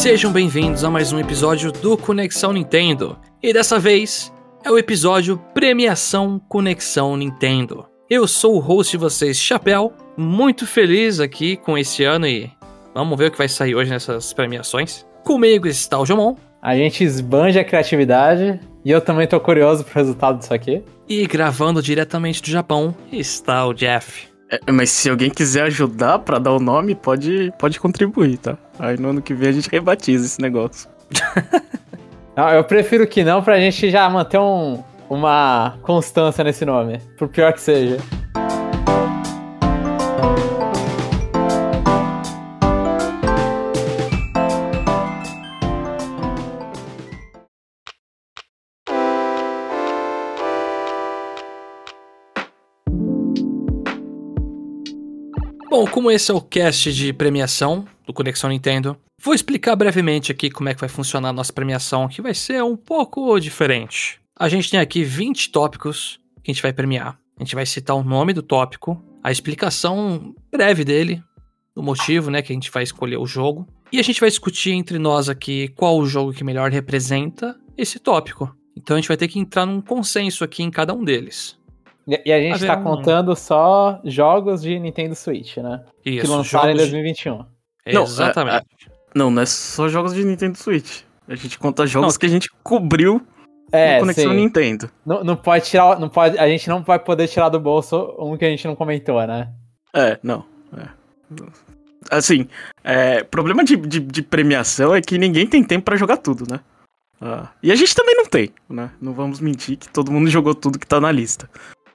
Sejam bem-vindos a mais um episódio do Conexão Nintendo. E dessa vez é o episódio Premiação Conexão Nintendo. Eu sou o host de vocês, Chapéu, muito feliz aqui com esse ano e vamos ver o que vai sair hoje nessas premiações. Comigo está o Jomon. A gente esbanja a criatividade e eu também tô curioso pro resultado disso aqui. E gravando diretamente do Japão está o Jeff. É, mas se alguém quiser ajudar pra dar o nome, pode, pode contribuir, tá? Aí no ano que vem a gente rebatiza esse negócio. Não, eu prefiro que não pra gente já manter um, uma constância nesse nome, por pior que seja. Bom, como esse é o cast de premiação do Conexão Nintendo, vou explicar brevemente aqui como é que vai funcionar a nossa premiação, que vai ser um pouco diferente. A gente tem aqui 20 tópicos que a gente vai premiar. A gente vai citar o nome do tópico, a explicação breve dele, o motivo, né, que a gente vai escolher o jogo, e a gente vai discutir entre nós aqui qual o jogo que melhor representa esse tópico. Então a gente vai ter que entrar num consenso aqui em cada um deles. E, a gente Haverá tá um- contando só jogos de Nintendo Switch, né? Isso, que lançaram em jogos de- 2021. Não, Exatamente. Não, não é só jogos de Nintendo Switch. A gente conta jogos Não. que a gente cobriu É, no Conexão sim. Nintendo. Não, não pode tirar, não pode, a gente não vai poder tirar do bolso um que a gente não comentou, né? É, não. é. Assim, é, problema de, de, de premiação é que ninguém tem tempo pra jogar tudo, né? Ah, e a gente também não tem, né? Não vamos mentir que todo mundo jogou tudo que tá na lista,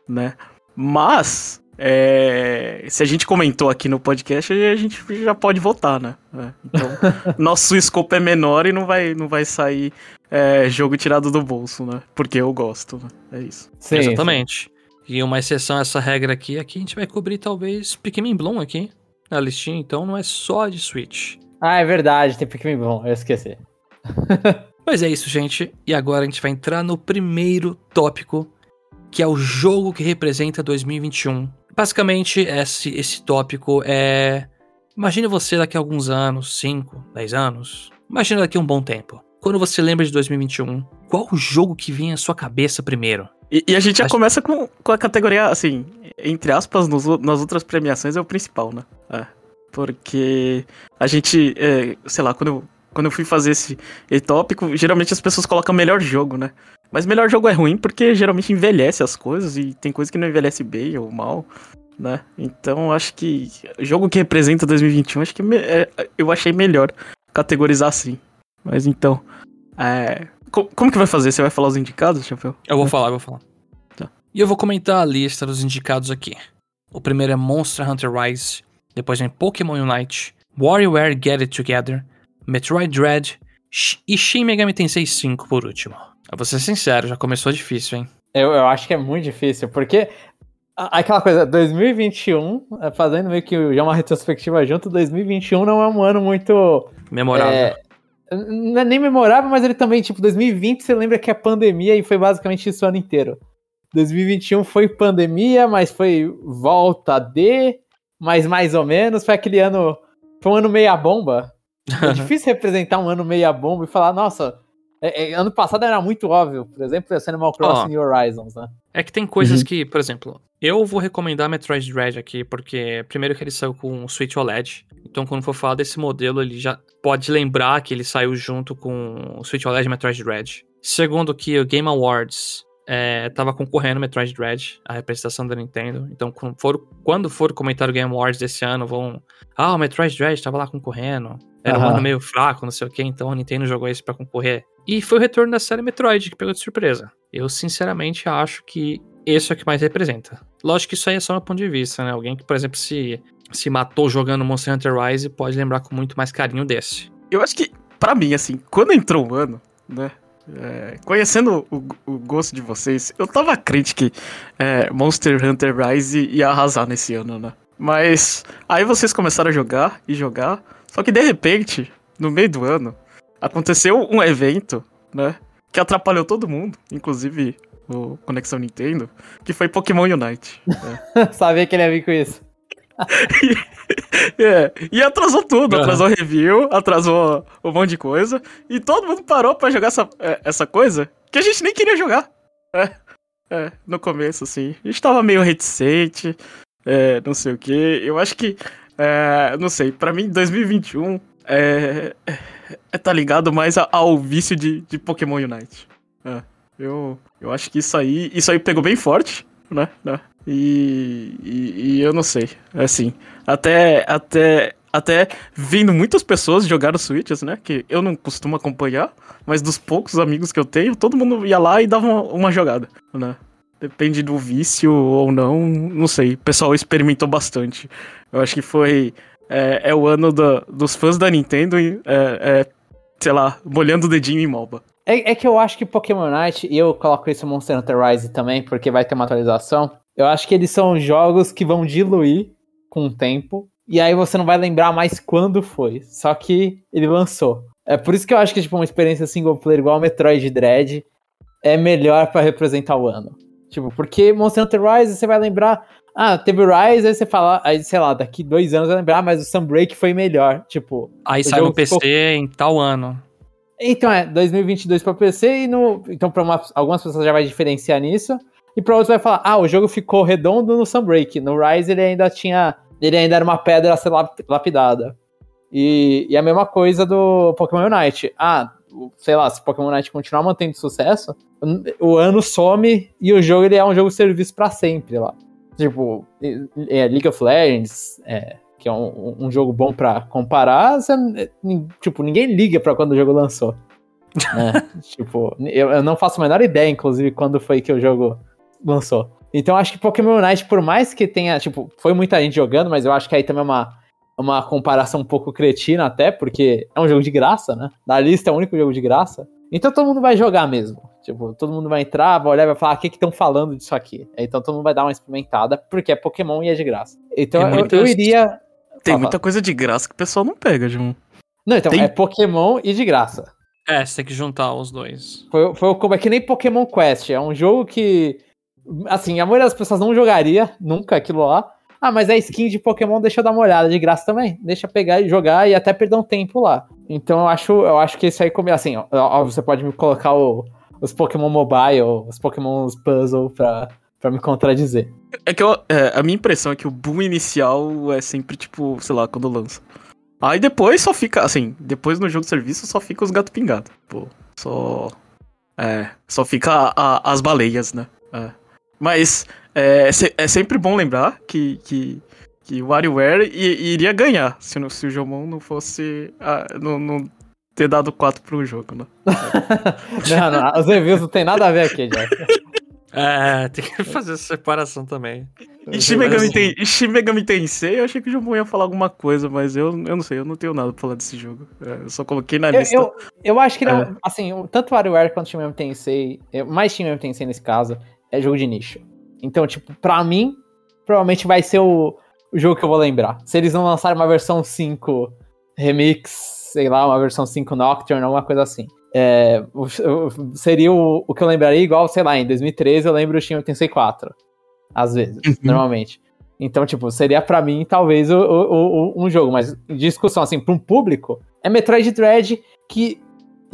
né? Mas, é, se a gente comentou aqui no podcast, a gente já pode votar, né? É, então, nosso escopo é menor e não vai, não vai sair é, jogo tirado do bolso, né? Porque eu gosto, né? É isso. Sim, Exatamente. E uma exceção a essa regra aqui é que a gente vai cobrir talvez Pikmin Bloom aqui na listinha, então não é só de Switch. Ah, é verdade, tem Pikmin bom, eu esqueci. Mas é isso, gente. E agora a gente vai entrar no primeiro tópico, que é o jogo que representa 2021. Basicamente, esse, esse tópico é. Imagine você daqui a alguns anos, 5, 10 anos. Imagina daqui a um bom tempo. Quando você lembra de 2021, qual o jogo que vem à sua cabeça primeiro? E, e a gente já Acho- começa com, com a categoria, assim, entre aspas, nos nas outras premiações é o principal, né? É. Porque a gente, é, sei lá, quando eu, quando eu fui fazer esse, esse tópico, geralmente as pessoas colocam melhor jogo, né? Mas melhor jogo é ruim porque geralmente envelhece as coisas e tem coisa que não envelhece bem ou mal, né? Então acho que jogo que representa 2021, acho que me- é, eu achei melhor categorizar assim. Mas então, é, co- como que vai fazer? Você vai falar os indicados, Chapéu? Eu vou falar, eu vou falar. Tá. E eu vou comentar a lista dos indicados aqui. O primeiro é Monster Hunter Rise, depois vem Pokémon Unite, WarioWare Get It Together, Metroid Dread e Shin Megami Tensei 5 por último. Eu vou ser sincero, já começou difícil, hein? Eu, eu acho que é muito difícil, porque aquela coisa, 2021, é, fazendo meio que já uma retrospectiva junto, 2021 não é um ano muito. Memorável. é, não é nem memorável, mas ele também, tipo, 2020 você lembra que é pandemia e foi basicamente isso o ano inteiro. 2021 foi pandemia, mas foi volta de, mas mais ou menos, foi aquele ano. Foi um ano meia bomba. É difícil representar um ano meia bomba e falar, nossa, é- é, ano passado era muito óbvio, por exemplo, esse Animal Crossing New Horizons, né? É que tem coisas Uhum. que, por exemplo, eu vou recomendar Metroid Dread aqui, porque primeiro que ele saiu com o Switch OLED, então quando for falar desse modelo, ele já pode lembrar que ele saiu junto com o Switch OLED e Metroid Dread. Segundo que o Game Awards é, tava concorrendo Metroid Dread, a representação da Nintendo, então quando for, quando for comentar o Game Awards desse ano, vão... Ah, o Metroid Dread tava lá concorrendo, era um Aham. ano meio fraco, não sei o que, então a Nintendo jogou esse pra concorrer. E foi o retorno da série Metroid, que pegou de surpresa. Eu, sinceramente, acho que esse é o que mais representa. Lógico que isso aí é só meu ponto de vista, né? Alguém que, por exemplo, se, se matou jogando Monster Hunter Rise pode lembrar com muito mais carinho desse. Eu acho que, pra mim, assim, quando entrou o ano, né? é, conhecendo o, o gosto de vocês, eu tava crente que é, Monster Hunter Rise ia arrasar nesse ano, né? Mas aí vocês começaram a jogar e jogar, só que de repente, no meio do ano, aconteceu um evento, né? Que atrapalhou todo mundo, inclusive o Conexão Nintendo, que foi Pokémon Unite. né? Sabia que ele ia vir com isso. É, e atrasou tudo, atrasou review, atrasou um monte de coisa, e todo mundo parou pra jogar essa, é, essa coisa que a gente nem queria jogar. É, é, no começo, assim. A gente tava meio reticente, é, não sei o que. Eu acho que, é, não sei, pra mim 2021 é, é tá ligado mais ao vício de, de Pokémon Unite. É, eu, eu acho que isso aí, isso aí pegou bem forte, né? né? E, e, e eu não sei, assim, até, até, até vendo muitas pessoas jogar os Switches, né? Que eu não costumo acompanhar, mas dos poucos amigos que eu tenho, todo mundo ia lá e dava uma, uma jogada, né? Depende do vício ou não, não sei. O pessoal experimentou bastante. Eu acho que foi. É, é o ano da- dos fãs da Nintendo, é, é, sei lá, molhando o dedinho em MOBA. É, é que eu acho que Pokémon Unite, e eu coloco isso Monster Hunter Rise também, porque vai ter uma atualização. Eu acho que eles são jogos que vão diluir com o tempo. E aí você não vai lembrar mais quando foi. Só que ele lançou. É por isso que eu acho que tipo, uma experiência single player igual Metroid Dread é melhor pra representar o ano. Tipo, porque Monster Hunter Rise você vai lembrar. Ah, teve o Rise, aí você fala, aí sei lá, daqui dois anos vai lembrar, ah, mas o Sunbreak foi melhor. Tipo, Aí sai no PC ficou- em tal ano. então é, 2022 para PC e no. Então, para algumas pessoas já vai diferenciar nisso. E para outros vai falar, ah, o jogo ficou redondo no Sunbreak. No Rise ele ainda tinha. Ele ainda era uma pedra a ser lap- lapidada. E, e a mesma coisa do Pokémon Unite. Ah, sei lá, se Pokémon Unite continuar mantendo sucesso, o ano some e o jogo ele é um jogo serviço para sempre lá. Tipo, é, League of Legends, é, que é um, um jogo bom pra comparar, você- nin- tipo, ninguém liga pra quando o jogo lançou. né? tipo, eu, eu não faço a menor ideia, inclusive, quando foi que o jogo lançou. Então, acho que Pokémon Unite, por mais que tenha, tipo, foi muita gente jogando, mas eu acho que aí também é uma, uma comparação um pouco cretina até, porque é um jogo de graça, né? Da lista é o único jogo de graça. Então todo mundo vai jogar mesmo. Tipo, todo mundo vai entrar, vai olhar e vai falar, "Ah, o que que estão falando disso aqui? Então todo mundo vai dar uma experimentada, porque é Pokémon e é de graça. Então eu, muitas- eu iria... Tem Fala, muita coisa de graça que o pessoal não pega, João. Não, então, tem- é Pokémon e de graça. É, você tem que juntar os dois. Foi, foi como é que nem Pokémon Quest. É um jogo que. Assim, a maioria das pessoas não jogaria nunca aquilo lá. Ah, mas é skin de Pokémon, deixa eu dar uma olhada de graça também. Deixa pegar e jogar e até perder um tempo lá. Então eu acho, eu acho que isso aí come assim, ó, você pode me colocar o- os Pokémon Mobile, os Pokémon Puzzle pra, pra me contradizer. É que eu- é, a minha impressão é que o boom inicial é sempre, tipo, sei lá, quando lança. Aí depois só fica, assim, depois no jogo de serviço só fica os gato pingado. Pô, só. É, só fica a- a- as baleias, né? É. Mas é, é sempre bom lembrar que, que, que o WarioWare iria ganhar se, não- se o Jomon não fosse. ah, não, não ter dado 4 pro jogo, né? não, não, os reviews não tem nada a ver aqui, Jeff. É, tem que fazer essa separação também. E Shin Megami. Ten- e Shin Megami Tensei, eu achei que o Jomon ia falar alguma coisa, mas eu, eu não sei, eu não tenho nada pra falar desse jogo. É, eu só coloquei na Eu, lista. eu, eu acho que não, É. assim, tanto o WarioWare quanto o Shin Megami Tensei, mais Shin Megami Tensei nesse caso, é jogo de nicho. Então, tipo, pra mim, provavelmente vai ser o, o jogo que eu vou lembrar. Se eles não lançarem uma versão 5 remix, sei lá, uma versão 5 Nocturne, alguma coisa assim. É, seria o, o que eu lembraria igual, sei lá, em 2013 eu lembro o Shin Megami Tensei 4. Às vezes, Uhum. normalmente. Então, tipo, seria pra mim, talvez, o- o- um jogo. Mas, discussão, assim, pra um público, é Metroid Dread, que,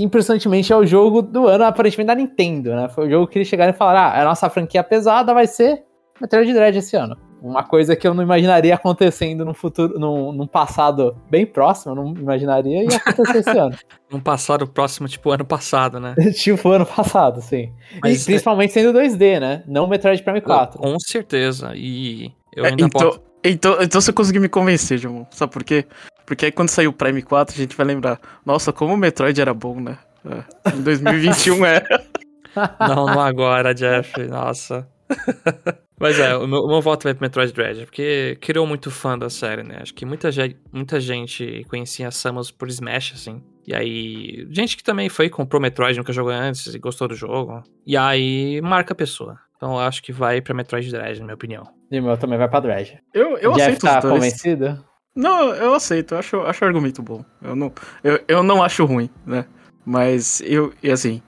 impressionantemente, é o jogo do ano, aparentemente, da Nintendo, né? Foi o jogo que eles chegaram e falaram, ah, a nossa franquia pesada vai ser Metroid Dread esse ano. Uma coisa que eu não imaginaria acontecendo num futuro, num, num passado bem próximo, eu não imaginaria ia acontecer esse ano. Não passaram o próximo, tipo, ano passado, né? tipo, ano passado, sim. Mas, e principalmente sendo 2D, né? Não Metroid Prime 4. Com certeza. E eu É, ainda então, posso. então, então você conseguiu me convencer, Jomon. Sabe por quê? Porque aí quando sair o Prime 4, a gente vai lembrar. Nossa, como o Metroid era bom, né? É, em 2021 é. Não, não agora, Jeff. Nossa. Mas é, o meu, o meu voto vai pro Metroid Dread, porque criou muito fã da série, né? Acho que muita, ge- muita gente conhecia a Samus por Smash, assim. E aí, gente que também foi, comprou Metroid, nunca jogou antes e gostou do jogo. E aí, marca a pessoa. Então eu acho que vai pra Metroid Dread, na minha opinião. E o meu também vai pra Dread. Eu, eu Jeff aceito tá os dois. convencido? Não, eu aceito, eu acho, acho o argumento bom. Eu não, eu, eu não acho ruim, né? Mas eu, e assim,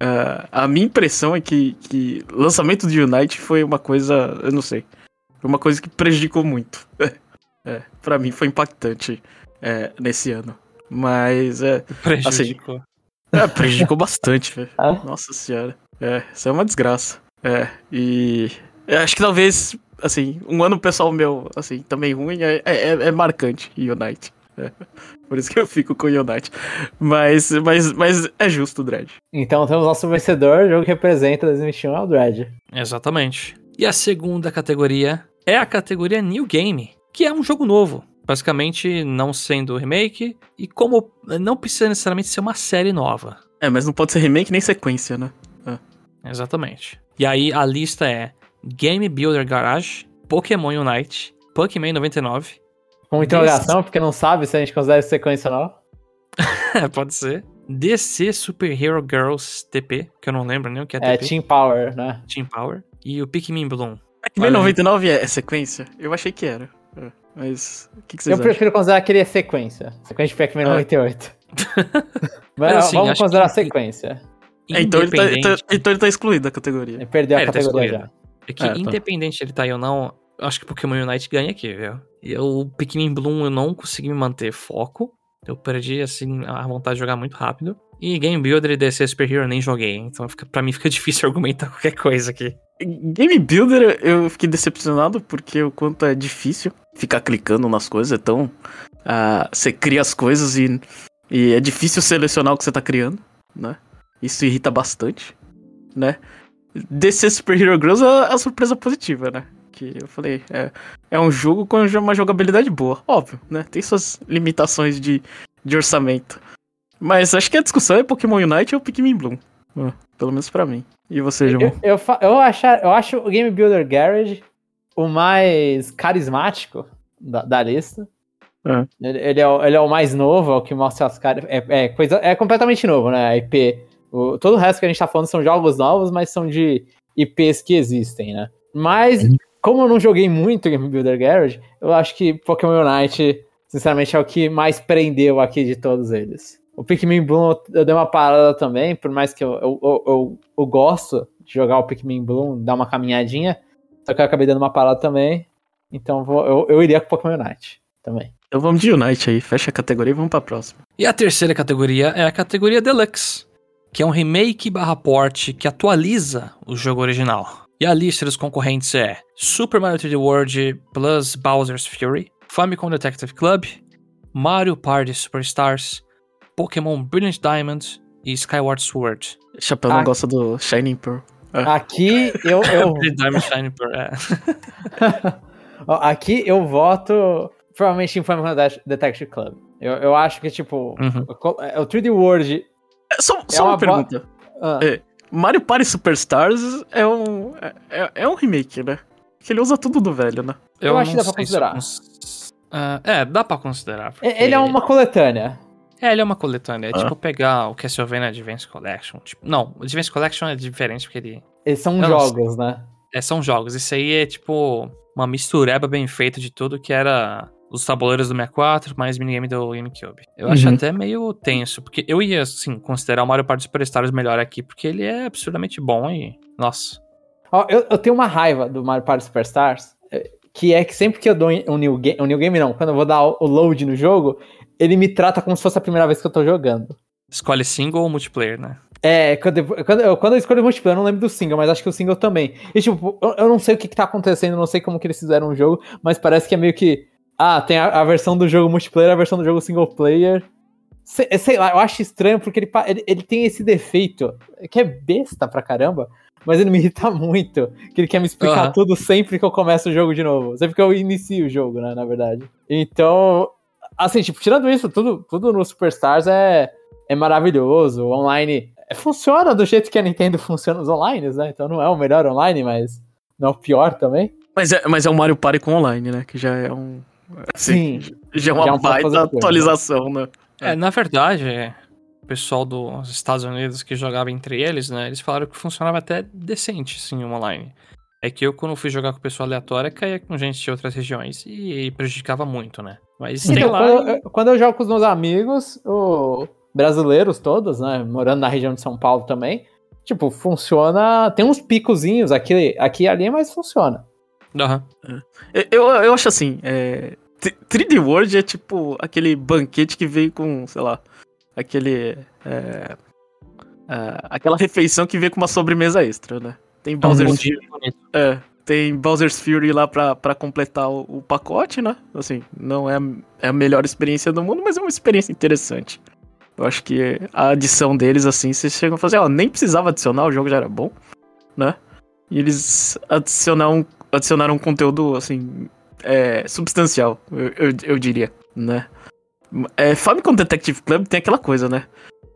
ah, a minha impressão é que, que lançamento de Unite foi uma coisa, eu não sei, foi uma coisa que prejudicou muito. É, pra mim foi impactante é, nesse ano. Mas é. Prejudicou. É, prejudicou bastante, velho. Ah. Nossa senhora. É, isso é uma desgraça. É, e. eu acho que talvez, assim, um ano pessoal meu, assim, também ruim, é, é, é marcante, Unite. É. Por isso que eu fico com o Unite. Mas, mas, mas é justo, Dredd. Então temos nosso vencedor, o jogo que representa 2021 é o Dread. Exatamente. E a segunda categoria é a categoria New Game, que é um jogo novo. Basicamente, não sendo remake, e como não precisa necessariamente ser uma série nova. É, mas não pode ser remake nem sequência, né? Exatamente. E aí a lista é Game Builder Garage, Pokémon Unite, Pokémon 99, Com interrogação, porque não sabe se a gente considera isso sequência ou não. É, pode ser, DC Super Hero Girls TP, que eu não lembro nem o que é É TP, Team Power, né? Team Power, e o Pikmin Bloom. Pac-Man 99 é, é sequência? Eu achei que era. É, Mas o que, que vocês Eu acham? prefiro considerar que ele é sequência. Sequência de Pac-Man Ah. 98. Mas Mas, assim, vamos considerar que- sequência. É, então, ele tá, então- então ele tá excluído da categoria. Ele perdeu É, a ele tá categoria excluído. já. É que, É, tá. independente de ele tá aí ou não, acho que Pokémon Unite ganha aqui, viu? E eu, o Pikmin Bloom eu não consegui me manter foco. Eu perdi, assim, a vontade de jogar muito rápido. E Game Builder e DC Super Hero eu nem joguei. Então fica, pra mim fica difícil argumentar qualquer coisa aqui. Game Builder, eu fiquei decepcionado porque o quanto é difícil ficar clicando nas coisas. Então, ah, você cria as coisas e, e é difícil selecionar o que você tá criando, né? Isso irrita bastante, né? DC Super Hero Girls é a surpresa positiva, né? Que eu falei, é, é um jogo com uma jogabilidade boa, óbvio, né? Tem suas limitações de, de orçamento. Mas acho que a discussão é Pokémon Unite ou Pikmin Bloom. Ah, pelo menos pra mim. E você, João? Eu, eu, eu, achar, eu acho o Game Builder Garage o mais carismático da, da lista. É. Ele, ele é o, ele é o mais novo, é o que mostra as caras. É, é, coisa, é completamente novo, né? A IP. O, todo o resto que a gente tá falando são jogos novos, mas são de IPs que existem, né? Mas, como eu não joguei muito Game Builder Garage, eu acho que Pokémon Unite, sinceramente, é o que mais prendeu aqui de todos eles. O Pikmin Bloom eu dei uma parada também, por mais que eu, eu, eu, eu, eu gosto de jogar o Pikmin Bloom, dar uma caminhadinha, só que eu acabei dando uma parada também. Então vou- eu, eu iria com Pokémon Unite também. Então vamos de Unite aí, fecha a categoria e vamos pra próxima. E a terceira categoria é a categoria Deluxe, que é um remake barra port que atualiza o jogo original. E a lista dos concorrentes é Super Mario 3D World plus Bowser's Fury, Famicom Detective Club, Mario Party Superstars, Pokémon Brilliant Diamond e Skyward Sword. Chapéu não Ah. gosta do Shining Pearl. Aqui eu, eu, Diamond Shining Pearl, é. aqui eu voto provavelmente em Final Detective Club. Eu, eu acho que, tipo, Uhum. o, é, o 3D World. É, Só, só uma uma, pergunta. ah, É, Mario Party Superstars é um, é, é um remake, né? Que ele usa tudo do velho, né? Eu acho não que dá pra eu considerar. cons- Ah, é, dá pra considerar. porque- ele é uma coletânea. É, ele é uma coletânea. É Ah. tipo pegar o Castlevania Advance Collection. Tipo, não, o Advance Collection é diferente porque ele. Eles são Eu jogos, né? É, são jogos. Isso aí é tipo uma mistureba bem feita de tudo que era os tabuleiros do 64 mais minigame do GameCube. Eu acho Uhum. até meio tenso, porque eu ia, assim, considerar o Mario Party Superstars melhor aqui, porque ele é absurdamente bom e. Nossa. Ó, eu, eu tenho uma raiva do Mario Party Superstars, eh, que é que sempre que eu dou um new, game, um new game, não, quando eu vou dar o load no jogo, ele me trata como se fosse a primeira vez que eu tô jogando. Escolhe single ou multiplayer, né? É, quando, eu- quando, eu, quando eu escolho o multiplayer, eu não lembro do single, mas acho que o single também. E tipo, eu, eu não sei o que, que tá acontecendo, não sei como que eles fizeram o jogo, mas parece que é meio que. Ah, tem a, a versão do jogo multiplayer, a versão do jogo single player. Sei, sei lá, eu acho estranho porque ele, ele, ele tem esse defeito, que é besta pra caramba, mas ele me irrita muito. Que ele quer me explicar Aham. tudo sempre que eu começo o jogo de novo. Sempre que eu inicio o jogo, né, na verdade. Então, assim, tipo, tirando isso, tudo, tudo no Superstars é, é maravilhoso. O online é, funciona do jeito que a Nintendo funciona os online, né? Então não é o melhor online, mas não é o pior também. Mas é, mas é um Mario Party com online, né? Que já é um. Assim, Sim. já é uma já é baita coisa. atualização, né? É, na verdade, o pessoal dos Estados Unidos que jogava entre eles, né? Eles falaram que funcionava até decente, sim, o online. É que eu, quando fui jogar com pessoa aleatória, caía com gente de outras regiões e prejudicava muito, né? Mas sei Então, lá. quando, eu, quando eu jogo com os meus amigos, o- brasileiros todos, né? Morando na região de São Paulo também. Tipo, funciona. Tem uns picozinhos aqui, aqui e ali, mas funciona. Aham. Eu, eu, acho assim, é, T- 3D World é tipo aquele banquete que veio com, sei lá, aquele. é, é, aquela refeição que veio com uma sobremesa extra, né? Tem Um Bowser's, de bonito. é, tem Bowser's Fury lá pra, pra completar o, o pacote, né? Assim, não é, a- é a melhor experiência do mundo, mas é uma experiência interessante. Eu acho que a adição deles, assim, vocês chegam a fazer, ó, nem precisava adicionar, o jogo já era bom, né? E eles adicionaram, adicionaram um conteúdo, assim, é, substancial, eu, eu, eu diria, né? É, Famicom Detective Club tem aquela coisa, né?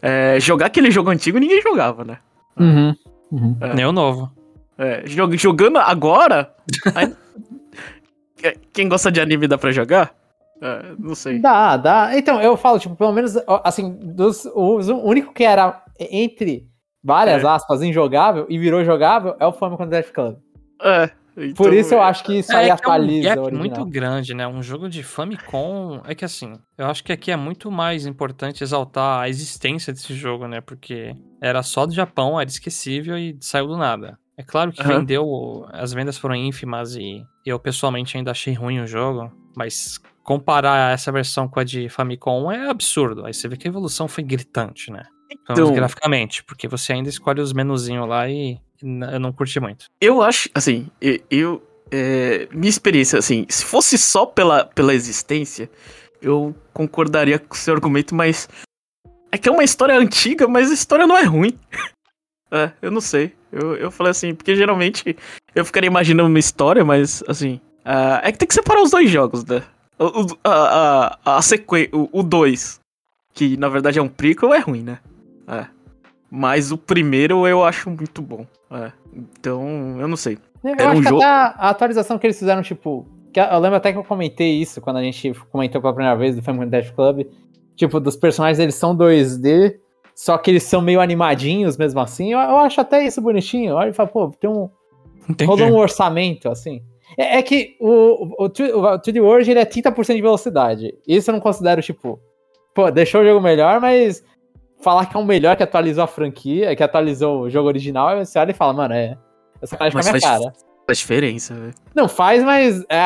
É, jogar aquele jogo antigo ninguém jogava, né? Uhum. Uhum. É. Nem o novo. É, jog- jogando agora. aí- É, Quem gosta de anime dá pra jogar? É, não sei. Dá, dá. Então, eu falo, tipo, pelo menos, assim, dos, os- o único que era entre várias É. aspas injogável e virou jogável é o Famicom Detective Club. É, então, Por isso eu acho que isso aí É, que é um atualiza gap muito grande, né? Um jogo de Famicom. É que assim, eu acho que aqui é muito mais importante exaltar a existência desse jogo, né? Porque era só do Japão, era esquecível e saiu do nada. É claro que Aham. vendeu. As vendas foram ínfimas e eu pessoalmente ainda achei ruim o jogo, mas comparar essa versão com a de Famicom é absurdo. Aí você vê que a evolução foi gritante, né? Então- graficamente, porque você ainda escolhe os menuzinhos lá e eu não curti muito. Eu acho, assim, eu. é, minha experiência, assim, se fosse só pela, pela existência, eu concordaria com o seu argumento, mas. É que é uma história antiga, mas a história não é ruim. é, eu não sei. Eu, eu falei assim, porque geralmente eu ficaria imaginando uma história, mas, assim. ah, é que tem que separar os dois jogos, né? O, a, a, a sequ... o 2, que na verdade é um prequel, é ruim, né? É. Mas o primeiro eu acho muito bom. É. Então, eu não sei. Eu Era acho um que jogo- até a, atualização que eles fizeram, tipo. que eu lembro até que eu comentei isso quando a gente comentou pela primeira vez do Famicom Detective Club. Tipo, dos personagens eles são 2D, só que eles são meio animadinhos mesmo assim. Eu, eu acho até isso bonitinho. Olha e fala, pô, tem um. Entendi. Rolou um orçamento, assim. É, é que o, o, o, 3- o 3D World ele é 30% de velocidade. Isso eu não considero, tipo. Pô, deixou o jogo melhor, mas falar que é um melhor que atualizou a franquia, que atualizou o jogo original, aí você olha e fala, mano, é. É sacanagem com a minha faz- cara. Faz diferença, velho. Não faz, mas é,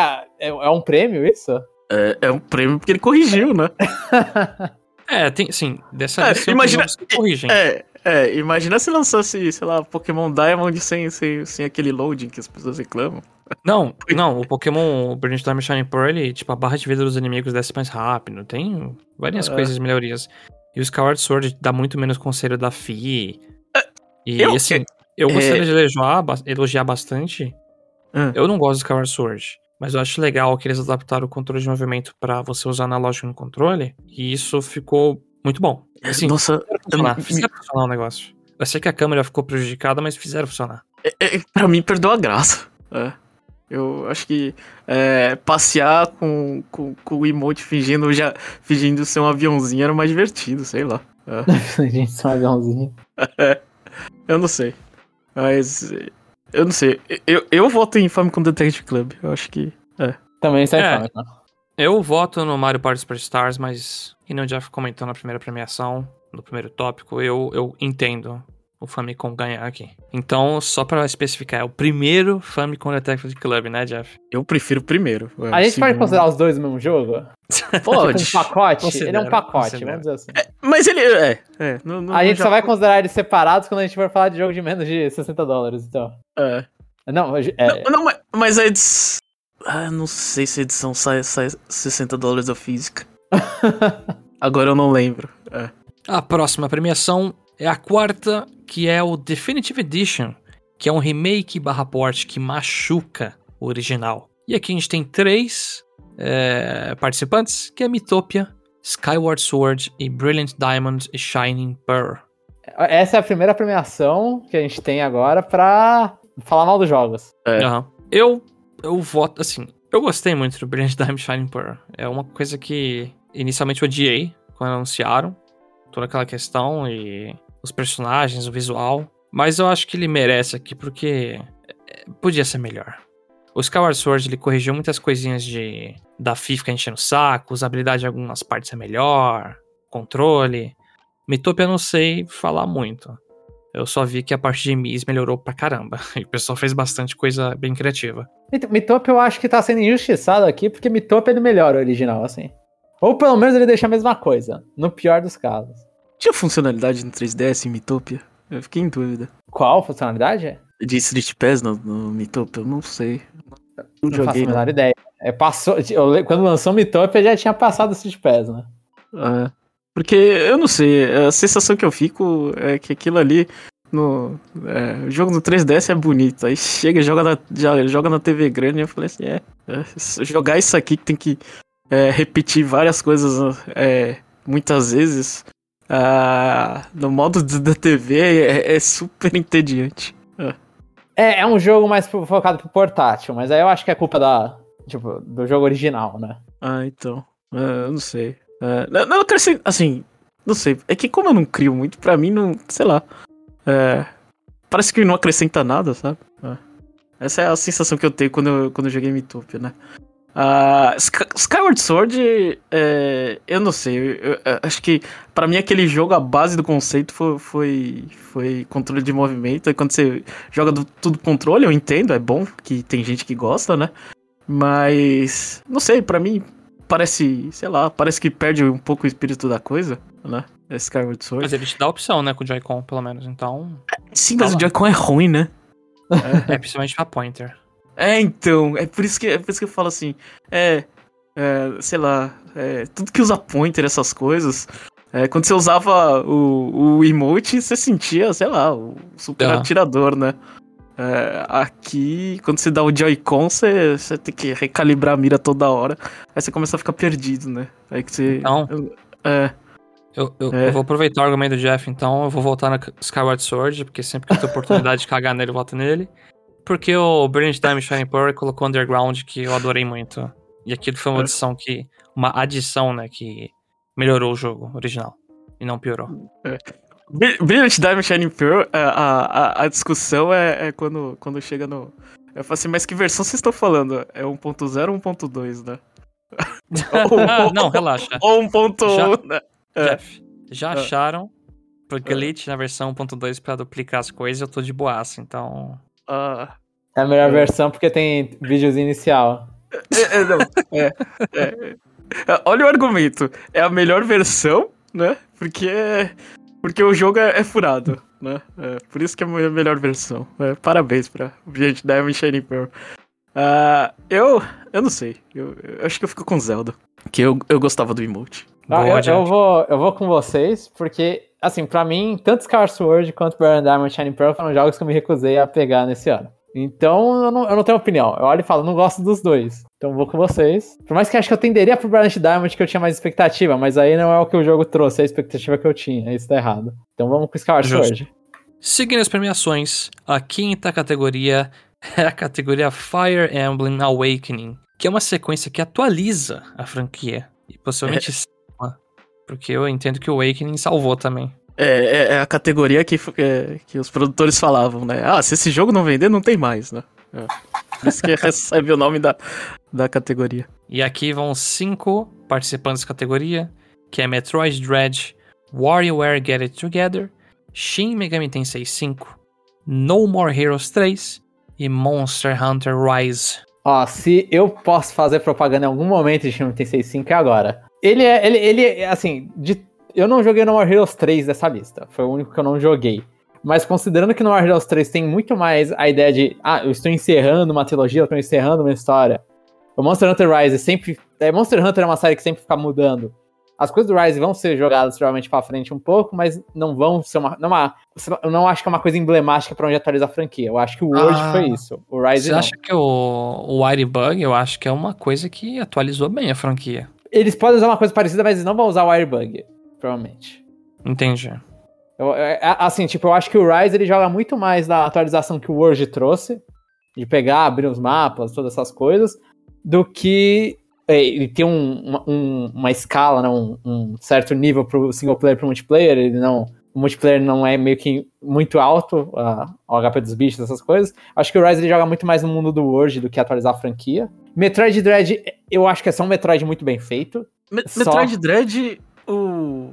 é, é um prêmio isso? É, é um prêmio porque ele corrigiu, né? É, tem, sim, dessa É, vez tem imagina- corrigem. É, é, imagina se lançasse, sei lá, Pokémon Diamond sem, sem, sem aquele loading que as pessoas reclamam. Não, não, o Pokémon o Brilliant Diamond Shining Pearl, ele, tipo, a barra de vida dos inimigos desce mais rápido, tem várias É. coisas, melhorias. E o Skyward Sword dá muito menos conselho da FI. E, eu- assim, eu gostaria é- de elogiar, elogiar bastante. Hum. Eu não gosto do Skyward Sword, mas eu acho legal que eles adaptaram o controle de movimento pra você usar analógico no controle, e isso ficou muito bom. Assim, Nossa, fizeram funcionar, fizeram funcionar o negócio. Eu sei que a câmera ficou prejudicada, mas fizeram funcionar. é, é, pra mim perdeu a graça. É. Eu acho que é, passear com, com, com o emote fingindo, já, fingindo ser um aviãozinho era mais divertido, sei lá. É. Gente, só um aviãozinho. Eu não sei. Mas. Eu não sei. Eu, eu voto em Famicom Detective Club. Eu acho que. Também sai É. Famicom. Eu voto no Mario Party Superstars, mas, e nem o Jeff comentou na primeira premiação, no primeiro tópico, eu, eu entendo o Famicom ganhar aqui. Então, só pra especificar, é o primeiro Famicom Detective Club, né, Jeff? Eu prefiro o primeiro. é, A gente pode considerar os dois no mesmo jogo? Pode. Tipo um pacote? Considera, ele é um pacote, considera. vamos dizer assim. Mas ele. É. é no, no, a gente no só vai considerar eles separados quando a gente for falar de jogo de menos de 60 dólares, então. É. Não, é, Não, não, mas, mas a edição. Ah, não sei se a edição sai, sai 60 dólares da física. Agora eu não lembro. É. A próxima premiação é a quarta, que é o Definitive Edition, que é um remake barra port que machuca o original. E aqui a gente tem três é, participantes, que é Mitopia, Skyward Sword e Brilliant Diamond e Shining Pearl. essa é a primeira premiação que a gente tem agora pra falar mal dos jogos. É. Aham. Eu, eu voto, assim, eu gostei muito do Brilliant Diamond Shining Pearl. É uma coisa que inicialmente eu odiei quando anunciaram. Toda aquela questão e os personagens, o visual. Mas eu acho que ele merece aqui porque é, podia ser melhor. O Skyward Sword ele corrigiu muitas coisinhas de da FIFA gente no saco, usabilidade em algumas partes é melhor, controle. Mitopia eu não sei falar muito. Eu só vi que a parte de Miss melhorou pra caramba. E o pessoal fez bastante coisa bem criativa. Mit- Mitop eu acho que tá sendo injustiçado aqui, porque Mitop ele melhora o original, assim. Ou pelo menos ele deixa a mesma coisa, no pior dos casos. Tinha funcionalidade no 3DS em Mitopia? Eu fiquei em dúvida. Qual funcionalidade? De Street Pass no, no Mitopia? Eu não sei. Não, Não faço a joguei, não. menor ideia. É, passou, eu quando lançou Mitop, já tinha passado o Street Pass, né? É, porque, eu não sei, a sensação que eu fico é que aquilo ali no é, o jogo no 3DS é bonito. Aí chega, joga na, já, joga na TV grande e eu falei assim, é, é, jogar isso aqui que tem que é, repetir várias coisas é, muitas vezes ah, no modo da TV é, é super entediante. É, é um jogo mais focado pro portátil, mas aí eu acho que é culpa da, tipo, do jogo original, né? Ah, então. É, eu não sei. É, não, não acrescento. Assim, não sei. É que como eu não crio muito, pra mim não. Sei lá. É, parece que não acrescenta nada, sabe? É. Essa é a sensação que eu tenho quando eu, quando eu joguei Mitopia, né? Sky- Skyward Sword, é, eu não sei. eu- eu- eu acho que pra mim aquele jogo, a base do conceito foi, foi, foi controle de movimento. E quando você joga do, tudo controle, eu entendo, é bom que tem gente que gosta, né? Mas, não sei, pra mim parece, sei lá, parece que perde um pouco o espírito da coisa, né? É Skyward Sword. Mas ele te dá a opção, né, com o Joy-Con, pelo menos. Então, Sim, mas Tá o. Joy-Con é ruim, né? é principalmente pra Pointer. É, então, é por isso que, é por isso que eu falo assim, é, é, sei lá, é, tudo que usa pointer, essas coisas, é, quando você usava o, o emote, você sentia, sei lá, o super atirador, né? É, aqui, quando você dá o Joy-Con, você, você tem que recalibrar a mira toda hora, aí você começa a ficar perdido, né? Aí que você... Então. É, Eu, eu, É. eu vou aproveitar o argumento do Jeff, então eu vou voltar na Skyward Sword, porque sempre que eu tenho oportunidade de cagar nele, eu volto nele. Porque o Brilliant Diamond Shining Pearl colocou Underground, que eu adorei muito. E aquilo foi uma É. adição que. Uma adição, né, que melhorou o jogo original. E não piorou. Bri- Brilliant Diamond Shining Pearl, é, a, a, a discussão é, é quando, quando chega no. Eu falo assim, mas que versão vocês estão falando? É 1.0 ou 1.2, né? Ou- não, relaxa. Ou 1.1, né? É. Jeff, já É. acharam pro glitch na versão 1.2 pra duplicar as coisas, eu tô de boaça, então. É a melhor versão porque tem vídeos inicial. é, é, não, é, é. É, Olha o argumento. É a melhor versão, né? Porque, porque o jogo é, é furado, né? É, por isso que é a me- melhor versão. É, parabéns pra Brilliant Diamond Shining Pearl. Ah, eu, eu não sei. Eu, eu acho que eu fico com Zelda. Que eu, eu gostava do emote. Ah, eu, eu vou, eu vou com vocês, porque, assim, pra mim, tanto Skyward Sword quanto Brilliant Diamond Shining Pearl foram jogos que eu me recusei a pegar nesse ano. Então, eu não, eu não tenho opinião. Eu olho e falo, não gosto dos dois. Então, vou com vocês. Por mais que eu acho que eu tenderia pro Brilliant Diamond, que eu tinha mais expectativa, mas aí não é o que o jogo trouxe, é a expectativa que eu tinha. Isso tá errado. Então, vamos com Skyward Justo. Sword. Seguindo as premiações, a quinta categoria é a categoria Fire Emblem Awakening, que é uma sequência que atualiza a franquia. E possivelmente porque eu entendo que o Awakening salvou também. É, é, é a categoria que, é, que os produtores falavam, né? Ah, se esse jogo não vender, não tem mais, né? É. Por isso que recebe o nome da, da categoria. E aqui vão cinco participantes da categoria, que é Metroid Dread, WarioWare Get It Together, Shin Megami Tensei 5, No More Heroes 3 e Monster Hunter Rise. Ó, se eu posso fazer propaganda em algum momento de Shin Tensei 5 é agora. Ele é, ele, ele é, assim, de, eu não joguei No More Heroes 3 dessa lista. Foi o único que eu não joguei. Mas considerando que No More Heroes 3 tem muito mais a ideia de, ah, eu estou encerrando uma trilogia, eu estou encerrando uma história. O Monster Hunter Rise sempre. É, Monster Hunter é uma série que sempre fica mudando. As coisas do Rise vão ser jogadas provavelmente pra frente um pouco, mas não vão ser uma. Não, uma eu não acho que é uma coisa emblemática pra onde atualiza a franquia. Eu acho que o World Ah. foi isso. O Rise Você não. acha que o, o Wirebug, eu acho que é uma coisa que atualizou bem a franquia. Eles podem usar uma coisa parecida, mas eles não vão usar o Wirebug, provavelmente. Entendi. Eu- é- é- assim, tipo, eu acho que o Rise ele joga muito mais da atualização que o World trouxe, de pegar, abrir os mapas, todas essas coisas, do que é, ele tem um- uma, um- uma escala, né, um, um certo nível pro single player pro multiplayer, ele não. O multiplayer não é meio que muito alto, a, o HP dos bichos, essas coisas. Acho que o Rise ele joga muito mais no mundo do World do que atualizar a franquia. Metroid Dread, eu acho que é só um Metroid muito bem feito. Me- Só. Metroid Dread, o,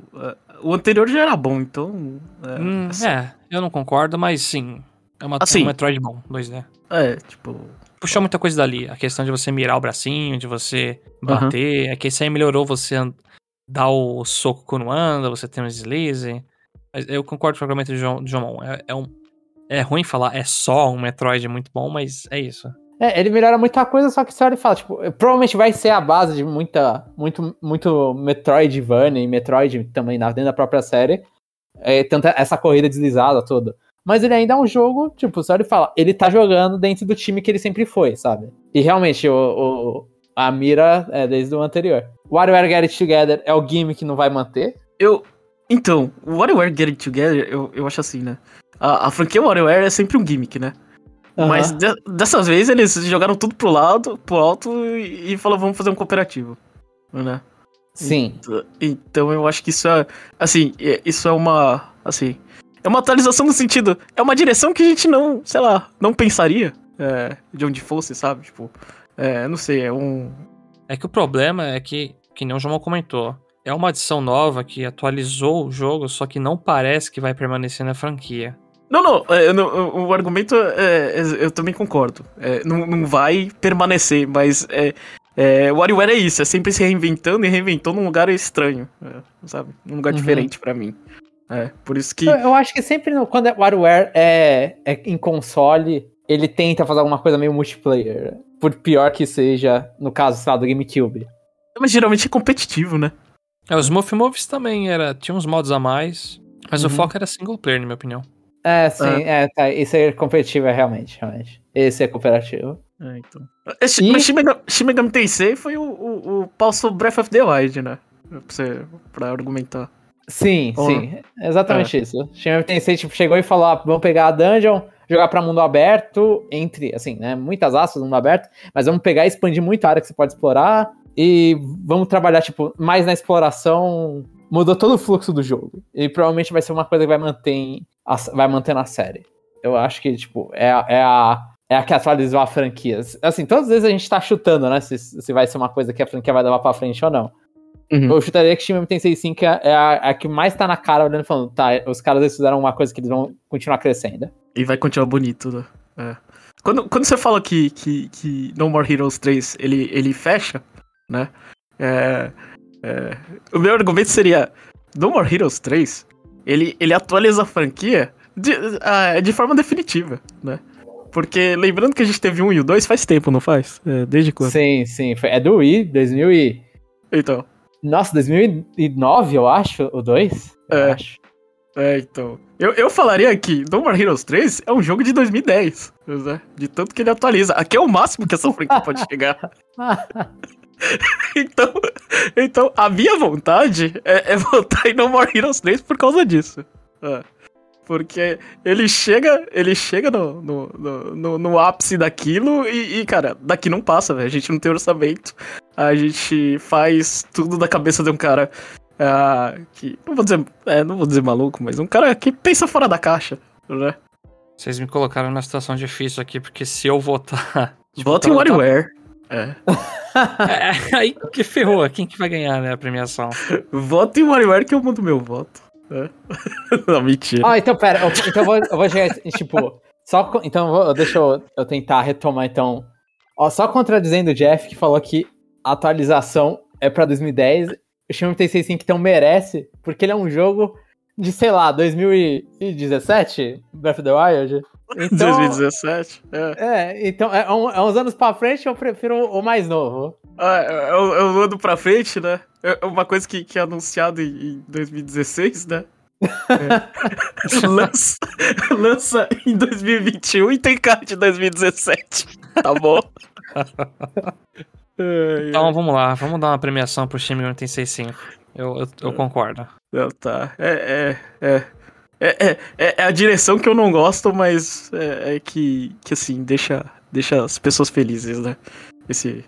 o anterior já era bom, então. É, hum, assim. é, eu não concordo, mas sim. É, uma, assim, é um Metroid bom, 2D. É, tipo. Puxou muita coisa dali. A questão de você mirar o bracinho, de você bater. Uhum. É que isso aí melhorou você dar o soco quando anda, você tem um deslize. Mas eu concordo com o argumento de João. João é, é, um, é ruim falar, é só um Metroid muito bom, mas é isso. É, ele melhora muita coisa, só que você olha e fala, tipo, provavelmente vai ser a base de muita, muito, muito Metroidvania e Metroid também dentro da própria série. É, tanto essa corrida deslizada toda. Mas ele ainda é um jogo, tipo, você olha e fala, ele tá jogando dentro do time que ele sempre foi, sabe? E realmente, o, o a mira é desde o anterior. WarioWare Get It Together é o gimmick que não vai manter. Eu. Então, o WarioWare Get It Together, eu, eu acho assim, né? A, a franquia WarioWare é sempre um gimmick, né? Uhum. Mas de, dessa vez eles jogaram tudo pro lado, pro alto e, e falaram, vamos fazer um cooperativo. Né? Sim. Então, então eu acho que isso é. Assim, é, isso é uma. Assim. É uma atualização no sentido. É uma direção que a gente não, sei lá, não pensaria é, de onde fosse, sabe? Tipo. É, não sei, é um. É que o problema é que, que nem o João comentou, é uma adição nova que atualizou o jogo, só que não parece que vai permanecer na franquia. Não, não, é, não o argumento é, é, eu também concordo. É, não, não vai permanecer, mas é, é, o WarioWare é isso, é sempre se reinventando e reinventou num lugar estranho, é, sabe? Num lugar uhum. diferente para mim. É, por isso que. Eu, eu acho que sempre quando é WarioWare é, é em console, ele tenta fazer alguma coisa meio multiplayer. Por pior que seja, no caso, sei lá, do GameCube. Mas geralmente é competitivo, né? É, os Smurf Moves também era, tinha uns modos a mais, mas uhum. o foco era single player, na minha opinião. É, sim, é, é tá. Isso é competitivo, é realmente, realmente. Esse é cooperativo. É, então. Esse, e... Mas Shin Megami Tensei foi o, o, o falso Breath of the Wild, né? Pra, você, pra argumentar. Sim, Ou... sim. Exatamente é. isso. Shin Megami Tensei tipo, chegou e falou, ah, vamos pegar a dungeon, jogar pra mundo aberto, entre, assim, né, muitas aspas, mundo aberto, mas vamos pegar e expandir muito a área que você pode explorar, e vamos trabalhar, tipo, mais na exploração mudou todo o fluxo do jogo. E provavelmente vai ser uma coisa que vai manter, a, vai manter na série. Eu acho que, tipo, é, é a. É a que atualizou a franquia. Assim, todas as vezes a gente tá chutando, né? Se, se vai ser uma coisa que a franquia vai levar pra frente ou não. Uhum. Eu chutaria que Shin Megami Tensei 5 é, é a, é a, que mais tá na cara olhando e falando, tá, os caras eles fizeram uma coisa que eles vão continuar crescendo. E vai continuar bonito, né? É. Quando, quando você fala que, que, que No More Heroes 3 ele, ele fecha, né? É, é, o meu argumento seria: No More Heroes 3, ele, ele atualiza a franquia de, uh, de forma definitiva, né? Porque lembrando que a gente teve um e o dois faz tempo, não faz? É, desde quando? Sim, sim. Foi, é do Wii, 2000 e... Então. Nossa, 2009, eu acho, o 2? É. Acho. É, então. Eu, eu falaria que No More Heroes 3 é um jogo de 2010, né? De tanto que ele atualiza. Aqui é o máximo que essa franquia pode chegar. então, então, a minha vontade é, é voltar em No More Heroes 3 por causa disso. É. Porque ele chega, ele chega no, no, no, no, no ápice daquilo e, e, cara, daqui não passa, velho. A gente não tem orçamento. A gente faz tudo da cabeça de um cara uh, que. Não vou dizer. É, não vou dizer maluco, mas um cara que pensa fora da caixa, né? Vocês me colocaram numa situação difícil aqui, porque se eu votar. Tipo, Vota em WarioWare. É. é. Aí que ferrou, quem que vai ganhar, né, a premiação? Voto em WarioWare que eu mando meu voto. É. Não, mentira. Ah, então pera, eu, então eu vou, eu vou chegar, tipo, só, então vou, deixa eu, eu tentar retomar, então. Ó, só contradizendo o Jeff, que falou que a atualização é pra 2010, o Megami 5 então merece, porque ele é um jogo de, sei lá, 2017, Breath of the Wild. Então, 2017? É. é, então, é, um, é, uns anos pra frente eu prefiro o mais novo. Ah, é, é, um, é um ano pra frente, né? É uma coisa que, que é anunciado em, em 2016, né? É. lança, lança em 2021 e tem cara de 2017. Tá bom? então vamos lá, vamos dar uma premiação pro time 965. Eu, eu, eu concordo. Não, tá. É, é, é. É, é, é, é, a direção que eu não gosto, mas é, é, que, que assim, deixa, deixa as pessoas felizes, né? Esse,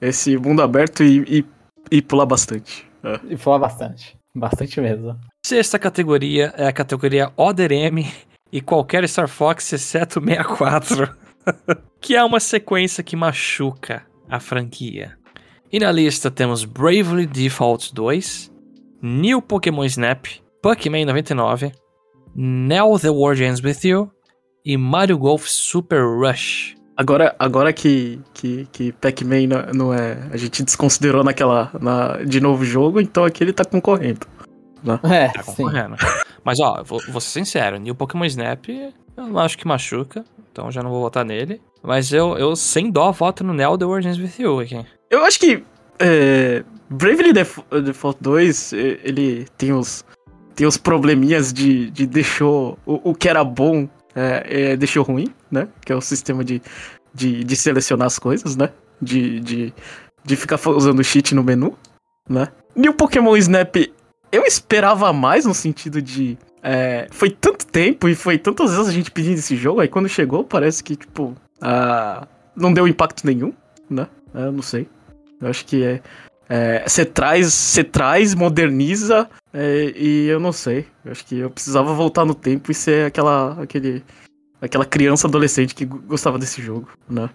esse mundo aberto e, e, e pular bastante. É. E pular bastante. Bastante mesmo. Sexta categoria é a categoria Other M e qualquer Star Fox exceto 64. que é uma sequência que machuca a franquia. E na lista temos Bravely Default 2, New Pokémon Snap, Pac-Man 99, Now the World Ends With You e Mario Golf Super Rush. Agora, agora que, que, que Pac-Man não, não é. A gente desconsiderou naquela. Na, de novo jogo, então aqui ele tá concorrendo. É, Tá sim. concorrendo. Mas ó, vou, vou ser sincero, New Pokémon Snap eu não acho que machuca, então já não vou votar nele. Mas eu, eu sem dó voto no Neo The World Ends With You aqui. Eu acho que. É, Bravely Def- Default 2, eh, ele tem os. Tem os probleminhas de, de deixou. O, o que era bom é, é, deixou ruim, né? Que é o sistema de, de, de selecionar as coisas, né? De, de, de ficar usando cheat no menu, né? New Pokémon Snap, eu esperava mais no sentido de. é, foi tanto tempo e foi tantas vezes a gente pedindo esse jogo, aí quando chegou parece que, tipo. ah, não deu impacto nenhum, né? Eu não sei. Eu acho que é. Você traz, você traz, moderniza, é, e eu não sei. Eu acho que eu precisava voltar no tempo e ser aquela, aquele, aquela criança adolescente que go- gostava desse jogo, né?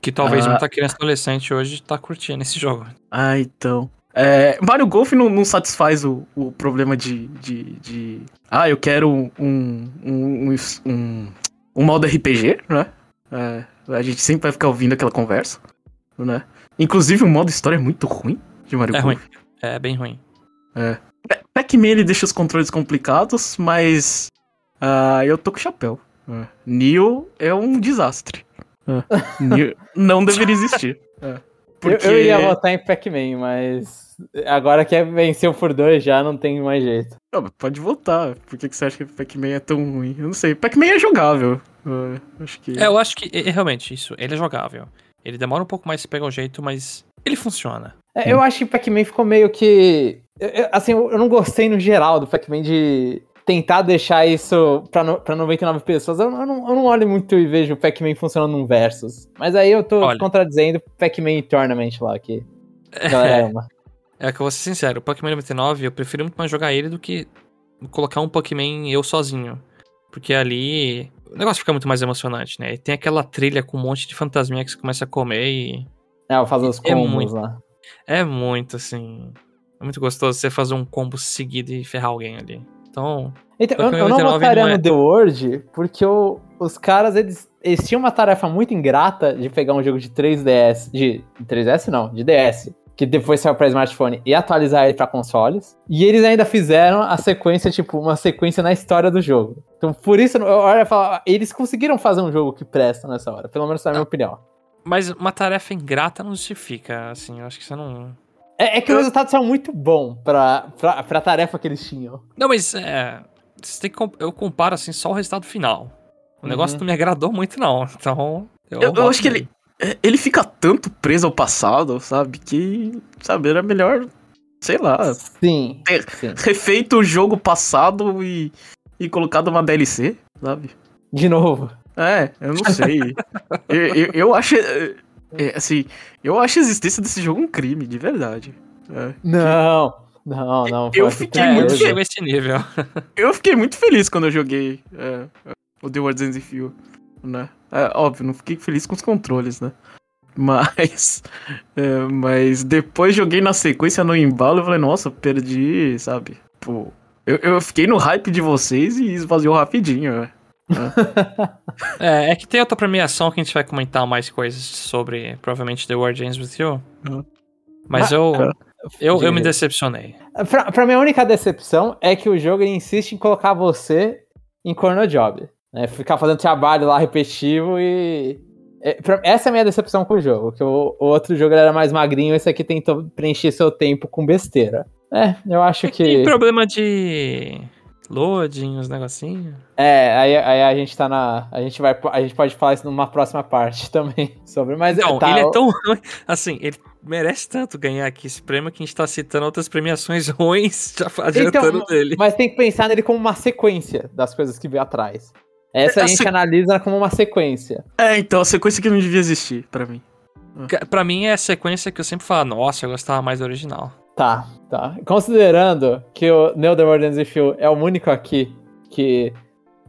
Que talvez Ah. muita criança adolescente hoje tá curtindo esse jogo. Ah, então. É, Mario Golf não, não satisfaz o, o problema de, de, de. Ah, eu quero um. um, um, um, um modo RPG, né? É, a gente sempre vai ficar ouvindo aquela conversa, né? Inclusive o modo história é muito ruim de Mario É Golf. ruim. É bem ruim. É. Pa- Pac-Man ele deixa os controles complicados, mas. ah, eu tô com o chapéu. É. Neo é um desastre. É. Neo não deveria existir. É. Eu, eu ia votar em Pac-Man, mas agora que é venceu por dois já não tem mais jeito. Não, pode votar. Por que, que você acha que Pac-Man é tão ruim? Eu não sei. Pac-Man é jogável. É, acho que. É, eu acho que é, realmente isso. Ele é jogável. Ele demora um pouco mais pra pegar o jeito, mas ele funciona. É, eu acho que Pac-Man ficou meio que. eu- assim, eu não gostei no geral do Pac-Man de tentar deixar isso pra, no, pra 99 pessoas. Eu, não- eu não, eu não olho muito e vejo o Pac-Man funcionando num Versus. Mas aí eu tô Olha. contradizendo Pac-Man Tournament lá, que a galera ama. É que eu vou ser sincero, o Pokémon 99 eu prefiro muito mais jogar ele do que colocar um Pokémon eu sozinho. Porque ali o negócio fica muito mais emocionante, né? E tem aquela trilha com um monte de fantasminha que você começa a comer e. É, eu fazer os É combos muito. lá. É muito assim. É muito gostoso você fazer um combo seguido e ferrar alguém ali. Então. Então, eu, eu não 99 votaria não é- no The World, porque o- os caras, eles, eles tinham uma tarefa muito ingrata de pegar um jogo de 3DS, de 3DS não, de DS, que depois saiu pra smartphone, e atualizar ele pra consoles. E eles ainda fizeram a sequência, tipo, uma sequência na história do jogo. Então, por isso, eu olho e falo, eles conseguiram fazer um jogo que presta nessa hora, pelo menos na minha opinião. Mas uma tarefa ingrata não justifica, assim. Eu acho que você não. É, é que o resultado saiu muito bom pra, pra, pra tarefa que eles tinham. Não, mas é. Você tem que, comp- eu comparo assim só o resultado final. O negócio Uhum. não me agradou muito, não. Então. Eu, eu voto acho que ele. é, Ele fica tanto preso ao passado, sabe? Que. Sabe, era melhor. Sei lá. Sim, É. sim. Refeito o jogo passado e. E colocado uma DLC, sabe? De novo. É, eu não sei. eu, eu, eu acho. é, é, assim, eu acho a existência desse jogo um crime, de verdade. É. Não, não, não. Eu fiquei É, eu muito a esse nível. Eu fiquei muito feliz quando eu joguei é, o The World Ends With You, né? É, óbvio, não fiquei feliz com os controles, né? Mas, é, mas depois joguei na sequência no embalo e falei, nossa, perdi, sabe? Pô, eu, eu fiquei no hype de vocês e esvaziou rapidinho, né? É, é que tem outra premiação que a gente vai comentar mais coisas sobre, provavelmente, The World Ends With You. Uhum. Mas Ah, eu, eu, eu me decepcionei. Pra, pra minha única decepção é que o jogo ele insiste em colocar você em corner job. Né? Ficar fazendo trabalho lá repetitivo e. é, essa é a minha decepção com o jogo. Que o, outro jogo era mais magrinho, esse aqui tentou preencher seu tempo com besteira. É, eu acho Tem que. problema de loading, os negocinhos. É, aí, aí a gente tá na. A gente vai. A gente pode falar isso numa próxima parte também. Sobre. Mas Não, tá, ele é tão ruim. Assim, ele merece tanto ganhar aqui esse prêmio que a gente tá citando outras premiações ruins, já adiantando Então, dele. Mas tem que pensar nele como uma sequência das coisas que veio atrás. Essa a A gente se- analisa como uma sequência. É, então, a sequência que não devia existir pra mim. Pra mim é a sequência que eu sempre falo, nossa, eu gostava mais do original. Tá, tá. Considerando que o Neo The With You é o único aqui que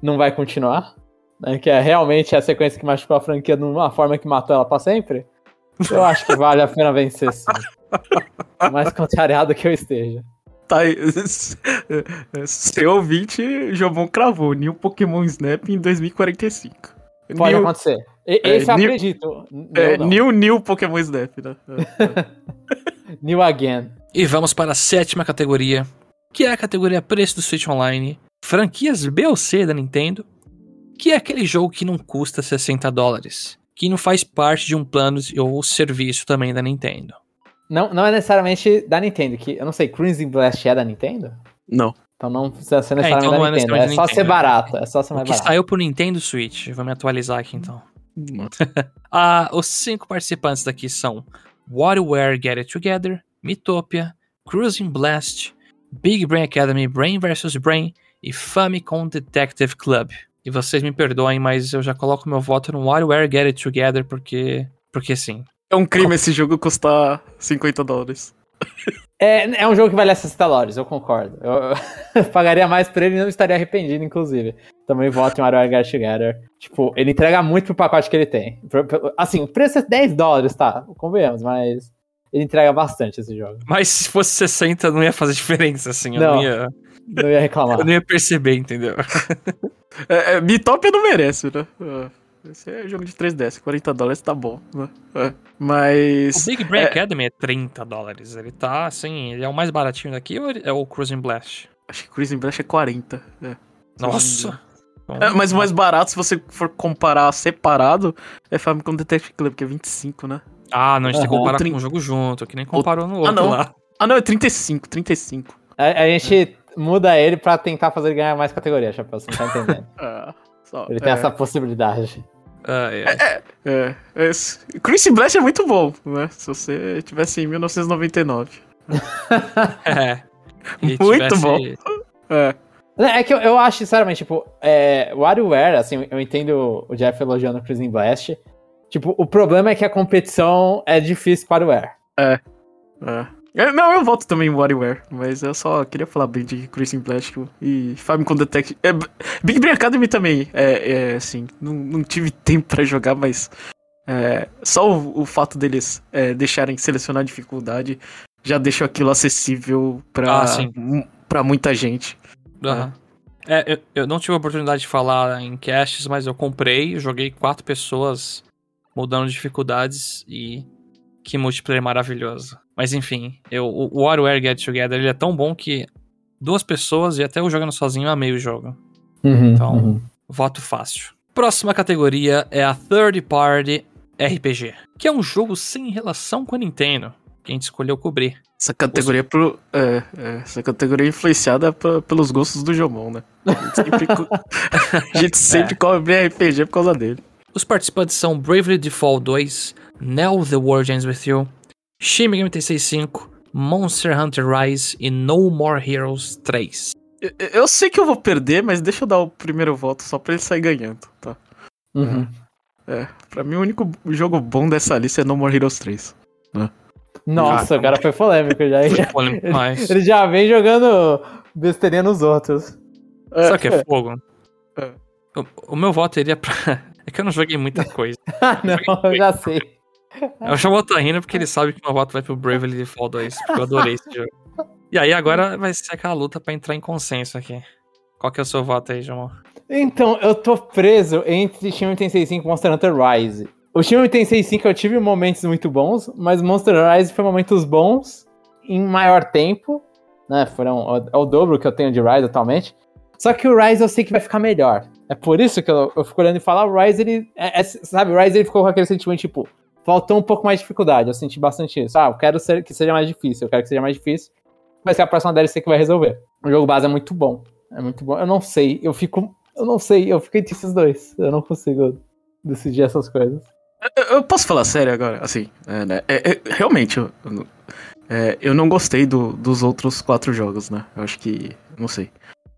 não vai continuar, né, que é realmente a sequência que machucou a franquia de uma forma que matou ela pra sempre, eu acho que vale a pena vencer sim. Mais contrariado que eu esteja. Tá, seu ouvinte, Jomon cravou New Pokémon Snap em 2045. Pode New, acontecer. E- Esse É, eu New- acredito. New, é, não. new, new Pokémon Snap, né? New again. E vamos para a sétima categoria, que é a categoria preço do Switch Online, franquias B ou C da Nintendo, que é aquele jogo que não custa 60 dólares, que não faz parte de um plano ou serviço também da Nintendo. Não, não é necessariamente da Nintendo, que eu não sei, Crimson Blast é da Nintendo? Não. Então não precisa ser necessariamente então não é da Nintendo. É necessariamente só da ser Nintendo. barato. É só ser O mais que barato. saiu pro Nintendo Switch, vou me atualizar aqui então. Ah, os cinco participantes daqui são WarioWare Get It Together, Mythopia, Cruising Blast, Big Brain Academy Brain vs Brain e Famicom Detective Club. E vocês me perdoem, mas eu já coloco meu voto no WarioWare Get It Together porque. Porque sim. É um crime esse jogo custar 50 dólares. É, é um jogo que vale 60 dólares, eu concordo. Eu, eu pagaria mais por ele e não estaria arrependido, inclusive. Também voto em Mario Get Together. Tipo, ele entrega muito pro pacote que ele tem. Assim, o preço é 10 dólares, tá? Convenhamos, mas ele entrega bastante esse jogo. Mas se fosse 60, não ia fazer diferença, assim. Eu não, Não. ia, Não ia reclamar. eu não ia perceber, entendeu? É, é, Bitopia não merece, né? É, Esse é jogo de 3DS, 40 dólares tá bom, né? É. O Mas. Big Brain é- Academy é 30 dólares. Ele tá assim, ele é o mais baratinho daqui ou é o Cruising Blast? Acho que Cruising Blast é 40. É. Nossa! É, mas o mais barato, se você for comparar separado, é Famicom Detective Club, que é 25, né? Ah, não, a gente tem que comparar Trin- com o jogo junto, que nem comparou no outro não. lá. Ah, não, é 35, 35. A, a gente muda ele pra tentar fazer ele ganhar mais categoria, Chapéu, você não tá entendendo. É, só, Ele tem é, essa possibilidade. Ah, é. É, é, esse- Cruising Blast é muito bom, né? Se você tivesse em 1999. É. E Muito tivesse- bom. É. É que eu, eu acho, sinceramente, tipo, é, WarioWare, assim, eu entendo o Jeff elogiando o Cruising Blast. Tipo, o problema é que a competição é difícil com o WarioWare. É. É, Não, eu volto também em WarioWare, mas eu só queria falar bem de Cruising Blast e Famicom Detective. É, Big Brain Academy também, é, é assim, não, não tive tempo pra jogar, mas é, só o, o fato deles é, deixarem selecionar dificuldade já deixou aquilo acessível pra, Ah, pra muita gente. Aham. É, eu, eu não tive a oportunidade de falar em casts, mas eu comprei, joguei quatro pessoas mudando dificuldades e que multiplayer maravilhoso. Mas enfim, eu, o WarioWare Get Together ele é tão bom que duas pessoas e até eu jogando sozinho amei o jogo. Então, voto fácil. Próxima categoria é a Third Party RPG, que é um jogo sem relação com a Nintendo, que a gente escolheu cobrir. Essa categoria, pro, é, é, essa categoria é influenciada pra- pelos gostos do Jomon, né? A gente sempre, a gente sempre cobre RPG por causa dele. Os participantes são Bravely Default 2, Nell The World Ends With You, Shin Megami Tensei 5, Monster Hunter Rise e No More Heroes 3. Eu, eu sei que eu vou perder, mas deixa eu dar o primeiro voto só pra ele sair ganhando, tá? Uhum. É, pra mim o único jogo bom dessa lista é No More Heroes 3. Nossa, o cara foi polêmico já. Foi polêmico demais. Ele já vem jogando besteirinha nos outros. É, Sabe o que é fogo? É. O, o meu voto iria pra. É que eu não joguei muita coisa. Ah, não, eu já sei. Chamo o tá rindo porque ele sabe que meu voto vai pro Bravely Default 2, porque eu adorei esse jogo. E aí agora vai ser aquela luta pra entrar em consenso aqui. Qual que é o seu voto aí, Jamon? Então, eu tô preso entre Shin Megami Tensei 5 e Monster Hunter Rise. O Shin Megami Tensei 5 eu tive momentos muito bons, mas Monster Rise foi momentos bons em maior tempo, né? Foram é o dobro que eu tenho de Rise atualmente. Só que o Rise eu sei que vai ficar melhor. É por isso que eu, eu fico olhando e falar, o Rise, ele. é- é- sabe, o Rise ele ficou com aquele sentimento, tipo, faltou um pouco mais de dificuldade. Eu senti bastante isso. Ah, eu quero ser- que seja mais difícil, eu quero que seja mais difícil. Vai ser a próxima DLC que vai resolver. O jogo base é muito bom. É muito bom. Eu não sei, eu fico. Eu não sei, eu fico entre esses dois. Eu não consigo decidir essas coisas. Eu, posso falar sério agora? Assim, é, né? É, é, realmente, eu, é, eu não gostei do- dos outros quatro jogos, né? Eu acho que. Não sei.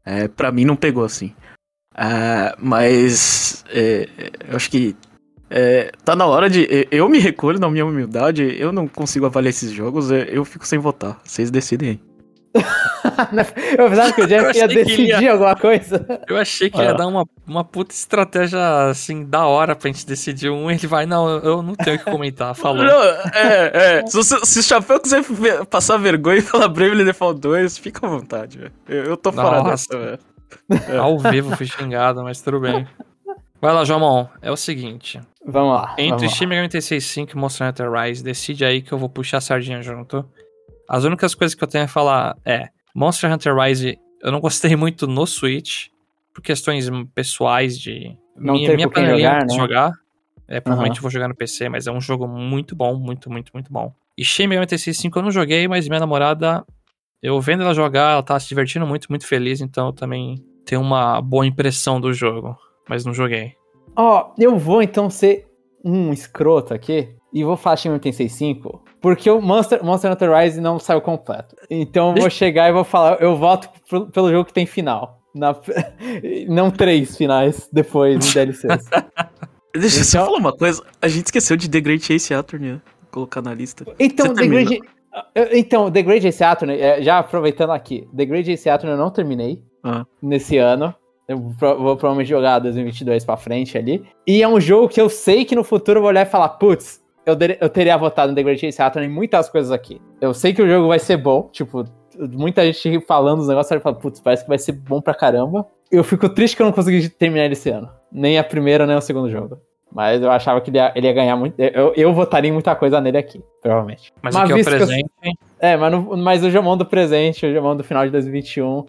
É, pra mim não pegou assim. Ah, mas. é, é, eu acho que. É, tá na hora de. é, Eu me recolho na minha humildade. Eu não consigo avaliar esses jogos. é, Eu fico sem votar. Vocês decidem aí. eu pensava que o Jeff ia decidir ia- alguma coisa. Eu achei que ia dar uma, uma puta estratégia, assim, da hora pra gente decidir um. Ele vai, não, eu não tenho o que comentar, falou. Não, é, é. Se, se o Chapéu quiser passar vergonha e falar Bravely Default 2, fica à vontade, velho. Eu, eu tô fora dessa, velho. Ao vivo fui xingado, mas tudo bem. Vai lá, Jomon. É o seguinte. Vamos lá. Entre vamos. Shin Megami Tensei 5 e Monster Hunter Rise, decide aí que eu vou puxar a sardinha junto. As únicas coisas que eu tenho a falar é... Monster Hunter Rise, eu não gostei muito no Switch, por questões pessoais de... Não minha ter minha panelinha jogar, né? jogar. É, provavelmente eu vou jogar no PC, mas é um jogo muito bom, muito, muito, muito bom. E Shin Megami Tensei 5 eu não joguei, mas minha namorada... Eu vendo ela jogar, ela tá se divertindo muito, muito feliz, então eu também tenho uma boa impressão do jogo, mas não joguei. Ó, eu vou então ser um escroto aqui e vou falar Shin Megami Tensei 5, porque o Monster, Monster Hunter Rise não saiu completo. Então eu vou chegar e vou falar, eu voto pro- pelo jogo que tem final. Na- não três finais depois em DLCs. Deixa eu só Então- falar uma coisa. A gente esqueceu de The Great Ace Attorney, né? Colocar na lista. Então, The? Great... Então, The Great Ace Attorney, é, já aproveitando aqui, The Great Ace Attorney eu não terminei Ah. nesse ano. Eu vou provavelmente jogar 2022 pra frente ali. E é um jogo que eu sei que no futuro eu vou olhar e falar, putz, eu, eu teria votado no The Great Ace Attorney em muitas coisas aqui. Eu sei que o jogo vai ser bom, tipo, muita gente falando os negócios, e fala, putz, parece que vai ser bom pra caramba. Eu fico triste que eu não consegui terminar ele esse ano. Nem a primeira, nem o segundo jogo. Mas eu achava que ele ia, ele ia ganhar muito. Eu, eu votaria em muita coisa nele aqui, provavelmente. Mas aqui é o que eu- presente. é, mas, no- mas o Jomon do presente, o Jomon do final de 2021,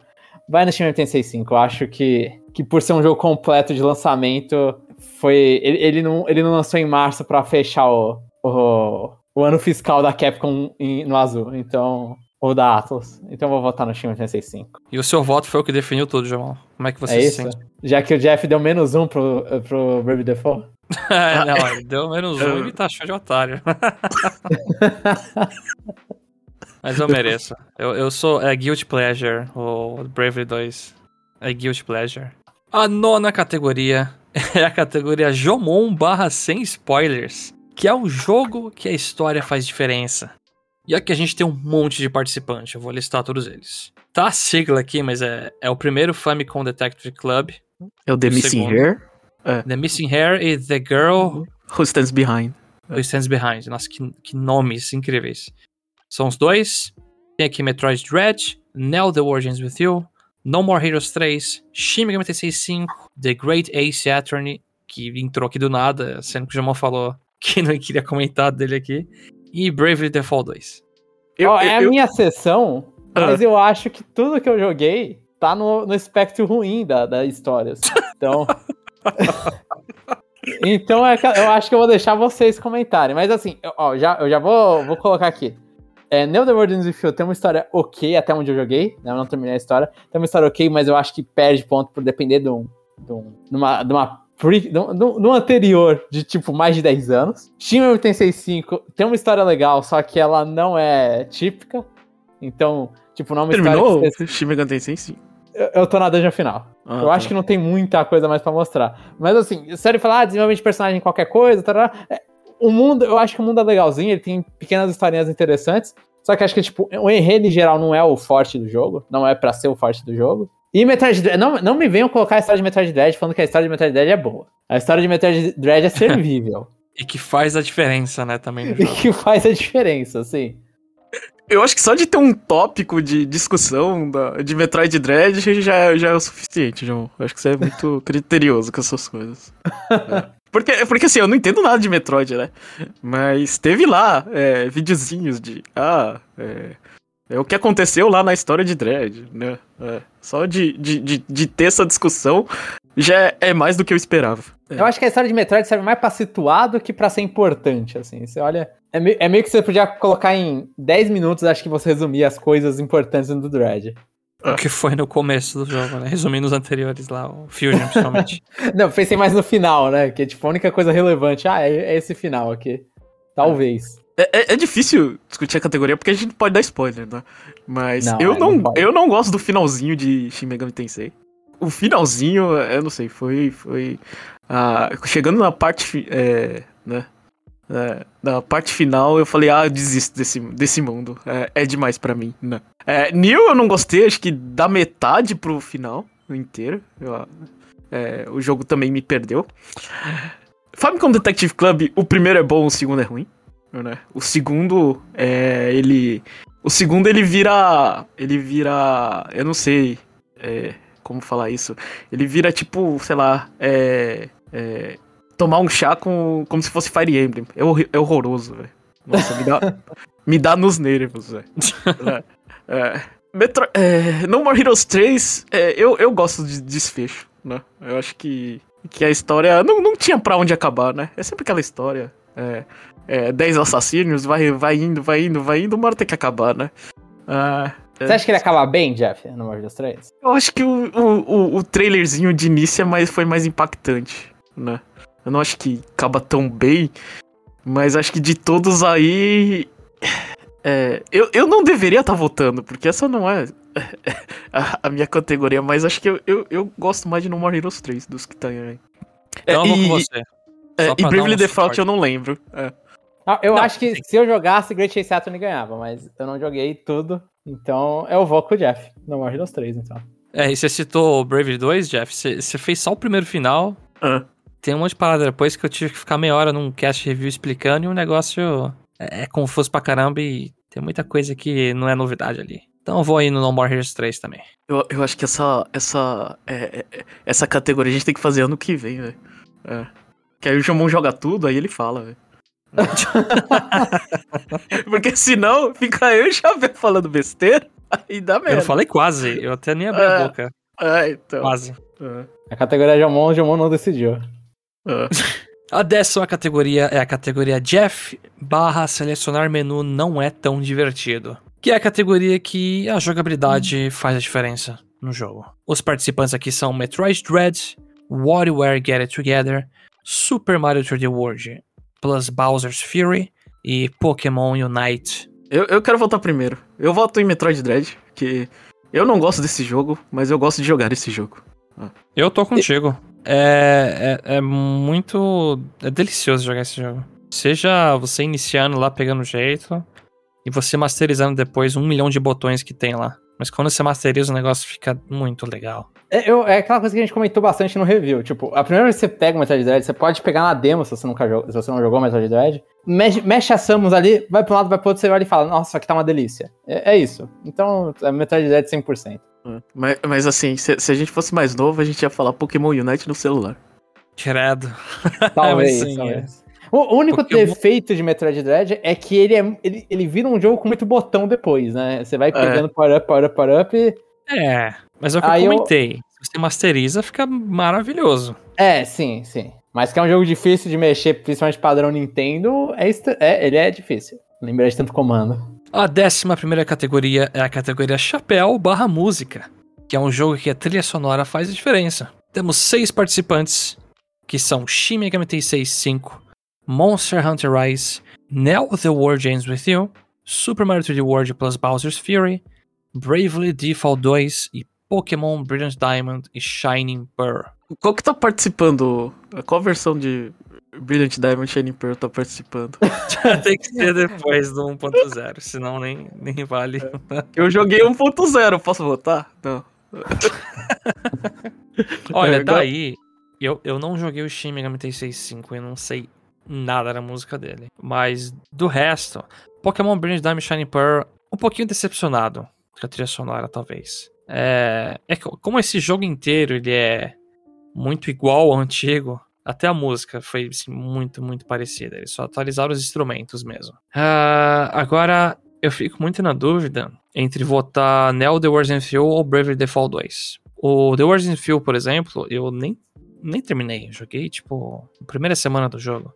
vai no Shin Megami Tensei 5. Eu acho que, que por ser um jogo completo de lançamento, foi ele, ele, não, ele não lançou em março pra fechar o, o, o ano fiscal da Capcom em- no azul, então... Ou da Atlas. Então eu vou votar no Shin Megami Tensei 5. E o seu voto foi o que definiu tudo, Jamal. Como é que você é se isso? sente? Já que o Jeff deu menos um pro, pro Brave Default. É, não, ele deu menos um e me taxou de otário. Mas eu mereço. Eu, eu sou. É Guilty Pleasure, o Bravery 2. É Guilty Pleasure. A nona categoria é a categoria Jomon barra sem spoilers. Que é um jogo que a história faz diferença. E aqui a gente tem um monte de participantes, eu vou listar todos eles. Tá a sigla aqui, mas é, é o primeiro Famicom Detective Club, É o The O Missing segundo. Hair, The Missing Hair e The Girl Who Stands Behind. Who Stands Behind. Nossa, que, que nomes incríveis. São os dois. Tem aqui Metroid Dread, Neo The Origins With You, No More Heroes 3, Shin Megami Tensei 5, The Great Ace Attorney, que entrou aqui do nada, sendo que o Jamon falou que não queria comentar dele aqui, e Bravely Default 2. Eu, Ó, é a eu- minha sessão, Ah. mas eu acho que tudo que eu joguei tá no, no espectro ruim da, da história. assim. Então. então é que eu acho que eu vou deixar vocês comentarem. Mas assim, eu- ó, já, eu já vou, vou colocar aqui. É, Neo The World You tem uma história ok até onde eu joguei, né? Eu não terminei a história. Tem uma história ok, mas eu acho que perde ponto por depender de um. De, um, de uma, de uma pre- um, um- um anterior de tipo mais de 10 anos. Shin Megami Tensei 5 tem uma história legal, só que ela não é típica. Então, tipo, não é uma Terminou história Shin Megami Tensei sim. eu, eu tô na dungeon final. Ah, eu tá. acho que não tem muita coisa mais pra mostrar. Mas assim, sério falar, ah, desenvolvimento de personagem qualquer coisa, tarará, é, o mundo, eu acho que o mundo é legalzinho, ele tem pequenas historinhas interessantes. Só que acho que, tipo, o enredo em geral não é o forte do jogo. Não é pra ser o forte do jogo. E Metroid Dread, não, não me venham colocar a história de Metroid Dread falando que a história de Metroid Dread é boa. A história de Metroid Dread é servível. E que faz a diferença, né, também no e que faz a diferença, assim. Eu acho que só de ter um tópico de discussão da, de Metroid Dread já, já é o suficiente, João. Eu acho que você é muito criterioso com essas coisas. É. Porque, porque assim, eu não entendo nada de Metroid, né? Mas teve lá é, videozinhos de. Ah, é, é o que aconteceu lá na história de Dread, né? É, só de, de, de, de ter essa discussão já é, é mais do que eu esperava. Eu acho que a história de Metroid serve mais pra situar do que pra ser importante, assim. Você olha. É, me- é meio que você podia colocar em 10 minutos, acho que você resumia as coisas importantes do Dread. O que foi no começo do jogo, né? Resumindo os anteriores lá, o Fusion, principalmente. Não, pensei mais no final, né? Que é tipo a única coisa relevante. Ah, é, é esse final aqui. Talvez. É, é- é difícil discutir a categoria porque a gente pode dar spoiler, né? Mas Não, eu, é, não, não eu não gosto do finalzinho de Shin Megami Tensei. O finalzinho, eu não sei, foi. foi ah, chegando na parte. É, né? É, da parte final, eu falei, ah, eu desisto desse, desse mundo. É, é demais pra mim. É, Neil eu não gostei, acho que da metade pro final inteiro. Eu, é, o jogo também me perdeu. Famicom Detective Club, o primeiro é bom, o segundo é ruim. Né? O segundo, é, ele... O segundo ele vira... Ele vira... Eu não sei é, como falar isso. Ele vira tipo, sei lá... É, é, tomar um chá com, como se fosse Fire Emblem. É, é horroroso, velho. Nossa, me dá, me dá nos nervos, velho. é, é, Metro, é, no More Heroes 3, é, eu, eu gosto de desfecho, né? Eu acho que, que a história não, não tinha pra onde acabar, né? É sempre aquela história. É, é, 10 assassinos, vai, vai indo, vai indo, vai indo, uma hora tem que acabar, né? Ah, Você acha que ele acaba bem, Jeff, no More Heroes 3? Eu acho que o, o, o, o trailerzinho de início é mais, foi mais impactante, né? Eu não acho que acaba tão bem, mas acho que de todos aí. É, eu, eu não deveria estar tá votando, porque essa não é a, a, minha categoria, mas acho que eu, eu, eu, gosto mais de No More Heroes 3 dos que tá aí. É, eu e, com você. É, e Bravely um Default eu não lembro. É. Ah, eu não, acho que sim. se eu jogasse, Great Chase Saturn ganhava, mas eu não joguei tudo. Então eu vou com o Jeff. No More Heroes 3, então. É, e você citou Bravely 2, Jeff? Você, você fez só o primeiro final. Ah tem um monte de parada depois que eu tive que ficar meia hora num cast review explicando e o negócio é, é confuso pra caramba e tem muita coisa que não é novidade ali. Então eu vou aí no No More Heroes 3 também. Eu, eu acho que essa essa é, é, essa categoria a gente tem que fazer ano que vem, velho. É. Que aí o Jomon joga tudo, aí ele fala, velho. Porque senão fica eu e o Xavier falando besteira, aí dá merda. Eu falei quase, eu até nem abri a é. boca. É, então. Quase. É. A categoria Jomon, o Jomon não decidiu. Uh. A décima categoria é a categoria Jeff barra selecionar menu não é tão divertido. Que é a categoria que a jogabilidade hum. faz a diferença no jogo. Os participantes aqui são Metroid Dread, WarioWare Get It Together, Super Mario 3D World, plus Bowser's Fury e Pokémon Unite. Eu, eu quero votar primeiro. Eu voto em Metroid Dread, que eu não gosto desse jogo, mas eu gosto de jogar esse jogo. Eu tô contigo. É, é, é, muito. É delicioso jogar esse jogo. Seja você iniciando lá, pegando jeito, e você masterizando depois um milhão de botões que tem lá. Mas quando você masteriza, o negócio fica muito legal. É, eu, é aquela coisa que a gente comentou bastante no review. Tipo, a primeira vez que você pega o Metroid Dread, você pode pegar na demo se você, nunca jogou, se você não jogou Dread. Mexe, mexe a Samus ali, vai pra um lado, vai pro outro, você olha e fala, nossa, aqui tá uma delícia. É, é isso. Então, é Metroid Dread 100%. É. Mas, mas assim, se, se, a gente fosse mais novo, a gente ia falar Pokémon Unite no celular. Credo. Talvez, Sim, talvez. É. O único Pokémon... defeito de Metroid Dread é que ele, é, ele, ele vira um jogo com muito botão depois, né? Você vai é. pegando é. power up, power up, power up e... É, mas é o que Aí eu comentei. Eu... Se você masteriza, fica maravilhoso. É, sim, sim. Mas que é um jogo difícil de mexer, principalmente padrão Nintendo, é, é ele é difícil. Lembrar de tanto comando. A décima primeira categoria é a categoria Chapéu barra Música, que é um jogo que a trilha sonora faz a diferença. Temos seis participantes, que são Shin Megami Tensei 5, Monster Hunter Rise, Now The World Ends With You, Super Mario 3D World plus Bowser's Fury, Bravely Default 2 e Pokémon Brilliant Diamond e Shining Pearl. Qual que tá participando? Qual versão de Brilliant Diamond Shining Pearl tá participando. Tem que ser depois do 1.0, senão nem, nem vale. É. Eu joguei 1.0, posso votar? Não. Olha, é, daí, eu, eu não joguei o Shin Megami Tensei 5 e não sei nada da música dele. Mas do resto, Pokémon Brilliant Diamond Shining Pearl, um pouquinho decepcionado com a trilha sonora, talvez. É, é como esse jogo inteiro ele é muito igual ao antigo, até a música foi assim, muito, muito parecida. Eles só atualizaram os instrumentos mesmo. Uh, agora, eu fico muito na dúvida entre votar Neo The Wars in Fuel ou Bravely Default 2. O The Wars in Fuel, por exemplo, eu nem, nem terminei. joguei, tipo, a primeira semana do jogo.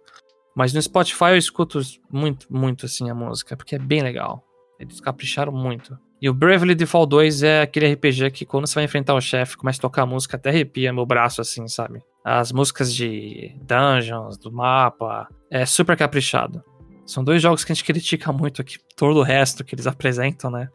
Mas no Spotify eu escuto muito, muito assim a música, porque é bem legal. Eles capricharam muito. E o Bravely Default 2 é aquele RPG que quando você vai enfrentar o chefe, começa a tocar a música, até arrepia meu braço assim, sabe? As músicas de dungeons, do mapa, é super caprichado. São dois jogos que a gente critica muito aqui, todo o resto que eles apresentam, né?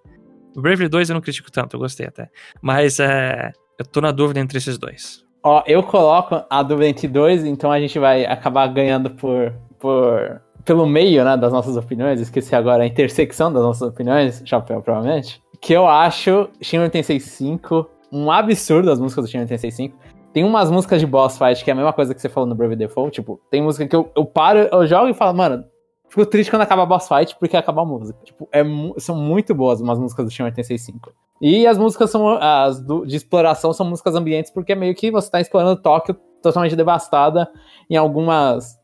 O Bravely 2 eu não critico tanto, eu gostei até. Mas é, eu tô na dúvida entre esses dois. Ó, eu coloco a dúvida entre dois, então a gente vai acabar ganhando por, por pelo meio, né, das nossas opiniões, esqueci agora a intersecção das nossas opiniões, chapéu, provavelmente, que eu acho Shin 865 um absurdo as músicas do Shin 865. Tem umas músicas de boss fight que é a mesma coisa que você falou no Brave Default, tipo, tem música que eu, eu paro, eu jogo e falo, mano, fico triste quando acaba a boss fight porque acaba a música. Tipo, é, são muito boas umas músicas do Shin 865. E as músicas são as do, de exploração são músicas ambientes porque é meio que você tá explorando Tóquio totalmente devastada em algumas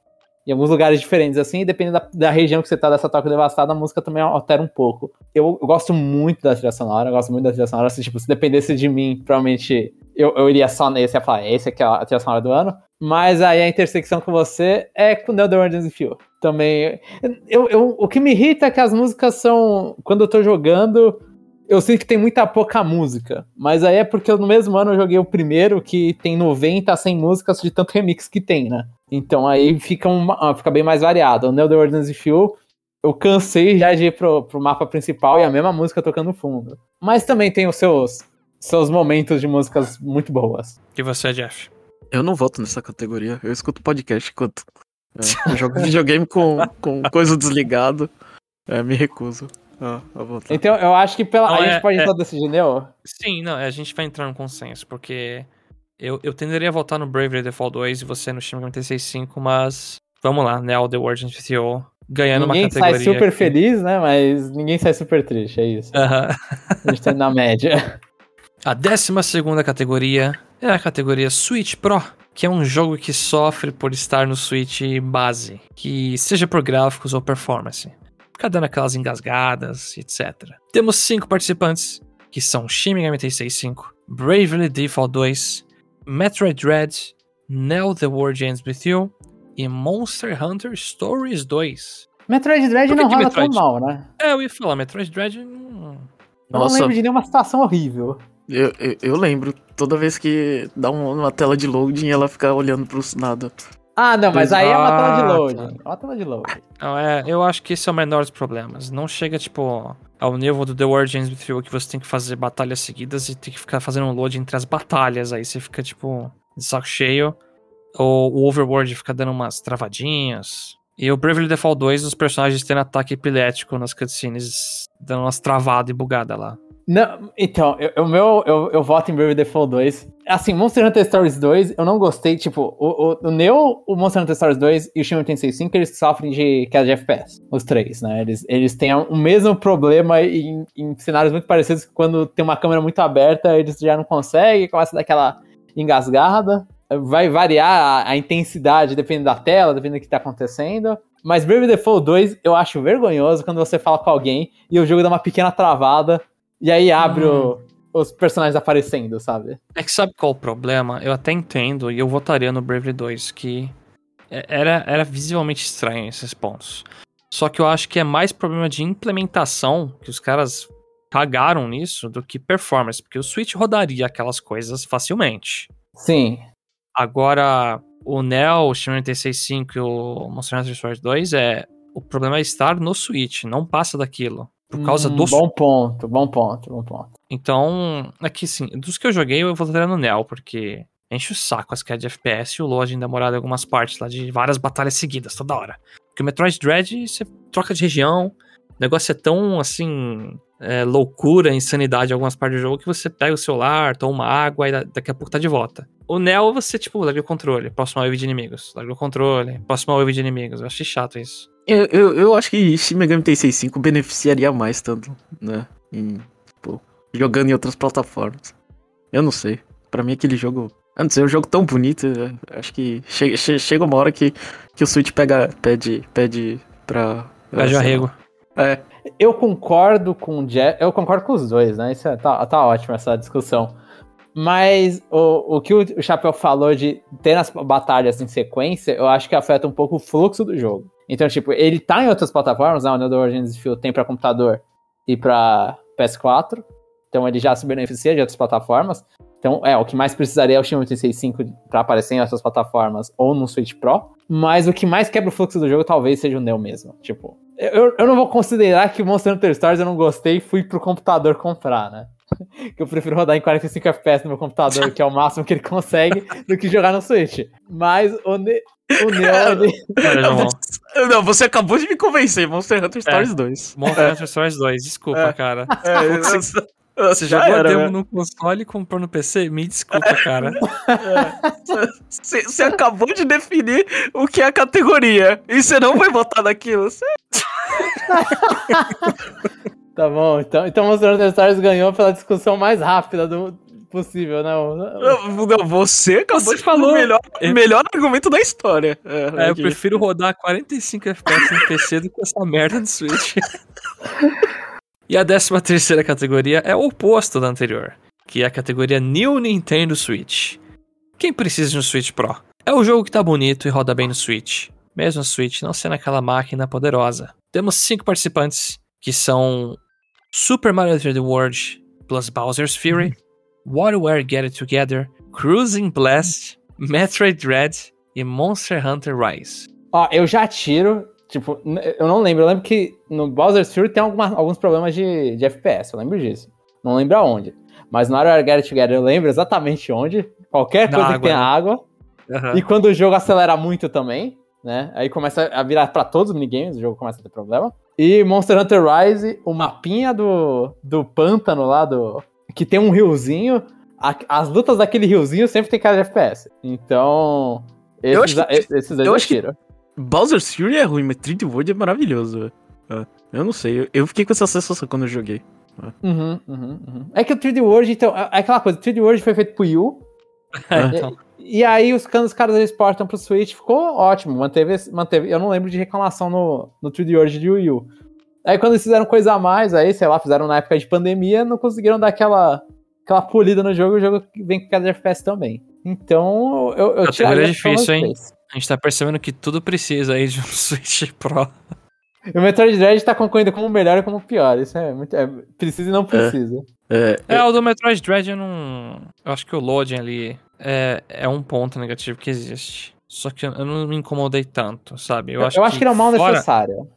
em alguns lugares diferentes, assim, e dependendo da, da, região que você tá dessa toca devastada, a música também altera um pouco. Eu, eu, gosto muito da trilha sonora, eu gosto muito da trilha sonora, assim, tipo, se dependesse de mim, provavelmente eu, eu iria só nesse, ia falar, esse aqui é a trilha sonora do ano, mas aí a intersecção com você é com The Origins Feel. Também, eu, eu, o que me irrita é que as músicas são, quando eu tô jogando, eu sinto que tem muita pouca música, mas aí é porque no mesmo ano eu joguei o primeiro, que tem 90 a 100 músicas de tanto remix que tem, né? Então aí fica, uma, fica bem mais variado. O Neo The Ordinance Few, eu cansei já de ir pro, pro mapa principal e a mesma música tocando no fundo. Mas também tem os seus, seus momentos de músicas muito boas. E você, Jeff? Eu não voto nessa categoria. Eu escuto podcast enquanto é, eu jogo videogame com, com coisa desligado. É, me recuso. Ah, então eu acho que pela. Não, a gente é, pode é... entrar decidir, Neo? Sim, não, a gente vai entrar no consenso, porque eu, eu tenderia a votar no Bravely Default 2 e você no Shin 365, mas vamos lá, Neo The Origin VTO ganhando ninguém uma categoria. Ninguém sai super aqui. feliz, né? Mas ninguém sai super triste, é isso. Uh -huh. a gente tá na média. A décima segunda categoria é a categoria Switch Pro, que é um jogo que sofre por estar no Switch base, que seja por gráficos ou performance. Fica dando aquelas engasgadas, etc. Temos cinco participantes, que são Shin Megami Tensei 5, Bravely Default 2, Metroid Dread, Now the World Ends With You e Monster Hunter Stories 2. Metroid Dread não rola Metroid? tão mal, né? É, eu ia falar, Metroid Dread não... Eu não lembro de nenhuma situação horrível. Eu, eu, eu, lembro, toda vez que dá uma tela de loading, ela fica olhando pro nada. Ah, não, mas aí é uma tela de loading. É uma tela de loading. Não, é, eu acho que esse é o menor dos problemas. Não chega, tipo, ao nível do The Ends With You, que você tem que fazer batalhas seguidas e tem que ficar fazendo um load entre as batalhas. Aí você fica, tipo, de saco cheio. Ou o Overworld fica dando umas travadinhas. E o Bravely Default 2, os personagens tendo ataque epilético nas cutscenes, dando umas travadas e bugadas lá. Não, então, o meu, eu, eu voto em Brave Default 2. Assim, Monster Hunter Stories 2, eu não gostei, tipo, o, o, o Neo, o Monster Hunter Stories 2 e o Shin 865, eles sofrem de queda de FPS, os três, né? Eles, eles têm o mesmo problema em, em cenários muito parecidos, quando tem uma câmera muito aberta, eles já não conseguem, começa a dar aquela engasgada. Vai variar a, a intensidade dependendo da tela, dependendo do que tá acontecendo. Mas Brave Default 2 eu acho vergonhoso quando você fala com alguém e o jogo dá uma pequena travada e aí abre hum. o, os personagens aparecendo, sabe? É que sabe qual o problema? Eu até entendo, e eu votaria no Bravely 2, que é, era, era visivelmente estranho esses pontos. Só que eu acho que é mais problema de implementação, que os caras cagaram nisso, do que performance, porque o Switch rodaria aquelas coisas facilmente. Sim. Agora, o Neo, o Shin 965 e o Monster Hunter Sword 2 é. O problema é estar no Switch, não passa daquilo. Por causa hum, do. Bom ponto, bom ponto, bom ponto. Então, aqui sim, dos que eu joguei, eu vou no Neo, porque enche o saco as quedas de FPS e o Load ainda morar em algumas partes lá de várias batalhas seguidas, toda hora. Porque o Metroid Dread, você troca de região, o negócio é tão, assim, é, loucura, insanidade em algumas partes do jogo que você pega o celular, toma água e daqui a pouco tá de volta. O Neo, você, tipo, larga o controle, próxima wave de inimigos. Larga o controle, próxima wave de inimigos. Eu achei chato isso. Eu, eu, eu acho que Shin Megami Tensei 5 beneficiaria mais tanto, né? Em, tipo, jogando em outras plataformas. Eu não sei. Pra mim aquele jogo... Eu não sei, é um jogo tão bonito. Acho que chega, chega uma hora que, que o Switch pega, pede, pede pra... Pede arrego. É. Eu concordo com o Jeff, eu concordo com os dois, né? Isso é, tá, tá ótimo essa discussão. Mas o, o que o Chapéu falou de ter as batalhas em sequência, eu acho que afeta um pouco o fluxo do jogo. Então, tipo, ele tá em outras plataformas, né? O Neo Origins Field tem para computador e para PS4. Então ele já se beneficia de outras plataformas. Então, é, o que mais precisaria é o Shin 865 para aparecer em outras plataformas ou no Switch Pro. Mas o que mais quebra o fluxo do jogo talvez seja o Neo mesmo. Tipo, eu, eu não vou considerar que Monster Hunter Stories eu não gostei e fui pro computador comprar, né? que eu prefiro rodar em 45 FPS no meu computador, que é o máximo que ele consegue, do que jogar no Switch. Mas o, ne o Neo, ele... Não, você acabou de me convencer, Monster Hunter Stories é. 2. Monster Hunter Stories 2, desculpa, é. cara. É, você, você jogou era, a demo né? no console e comprou no PC? Me desculpa, cara. Você, você acabou de definir o que é a categoria. E você não vai votar naquilo. Você... Tá bom, então, então Monster Hunter Stories ganhou pela discussão mais rápida do possível, né? Não, você acabou você de falou o melhor, eu... melhor argumento da história. É, é eu prefiro rodar 45 FPS no PC do que essa merda de Switch. e a 13 terceira categoria é o oposto da anterior, que é a categoria New Nintendo Switch. Quem precisa de um Switch Pro? É o jogo que tá bonito e roda bem no Switch, mesmo o Switch não sendo aquela máquina poderosa. Temos cinco participantes, que são Super Mario 3D World plus Bowser's Fury, WarioWare Get It Together, Cruising Blast, Metroid Dread e Monster Hunter Rise. Ó, eu já tiro, tipo, eu não lembro, eu lembro que no Bowser's Fury tem alguma, alguns problemas de, de FPS, eu lembro disso. Não lembro aonde. Mas no WarioWare Get It Together eu lembro exatamente onde. Qualquer coisa água, que tenha né? água. Uhum. E quando o jogo acelera muito também, né? Aí começa a virar para todos os minigames, o jogo começa a ter problema. E Monster Hunter Rise, o mapinha do, do pântano lá, do, que tem um riozinho. A, as lutas daquele riozinho sempre tem cara de FPS. Então, esses, eu que, esses dois eu acho que Bowser's Fury é ruim, mas 3D World é maravilhoso. É. Eu não sei, eu, eu fiquei com essa sensação quando eu joguei. É. Uhum, uhum, uhum. É que o 3D World, então, é, é aquela coisa, o 3D World foi feito pro Wii é, então. E, aí, os, quando os caras exportam pro Switch, ficou ótimo. Manteve, manteve. Eu não lembro de reclamação no, no 3D World de Wii U. Aí, quando eles fizeram coisa a mais, aí, sei lá, fizeram na época de pandemia, não conseguiram dar aquela, aquela polida no jogo. O jogo vem com cada FPS também. Então, eu, eu tiraria. É difícil, hein? A gente tá percebendo que tudo precisa aí de um Switch Pro. O Metroid Dread tá concorrendo como melhor e como pior. Isso é muito. É, precisa e não precisa. É, é, é, o do Metroid Dread eu não. Eu acho que o loading ali é, é um ponto negativo que existe. Só que eu não me incomodei tanto, sabe? Eu, eu acho, eu acho que, que não é mal fora... necessário.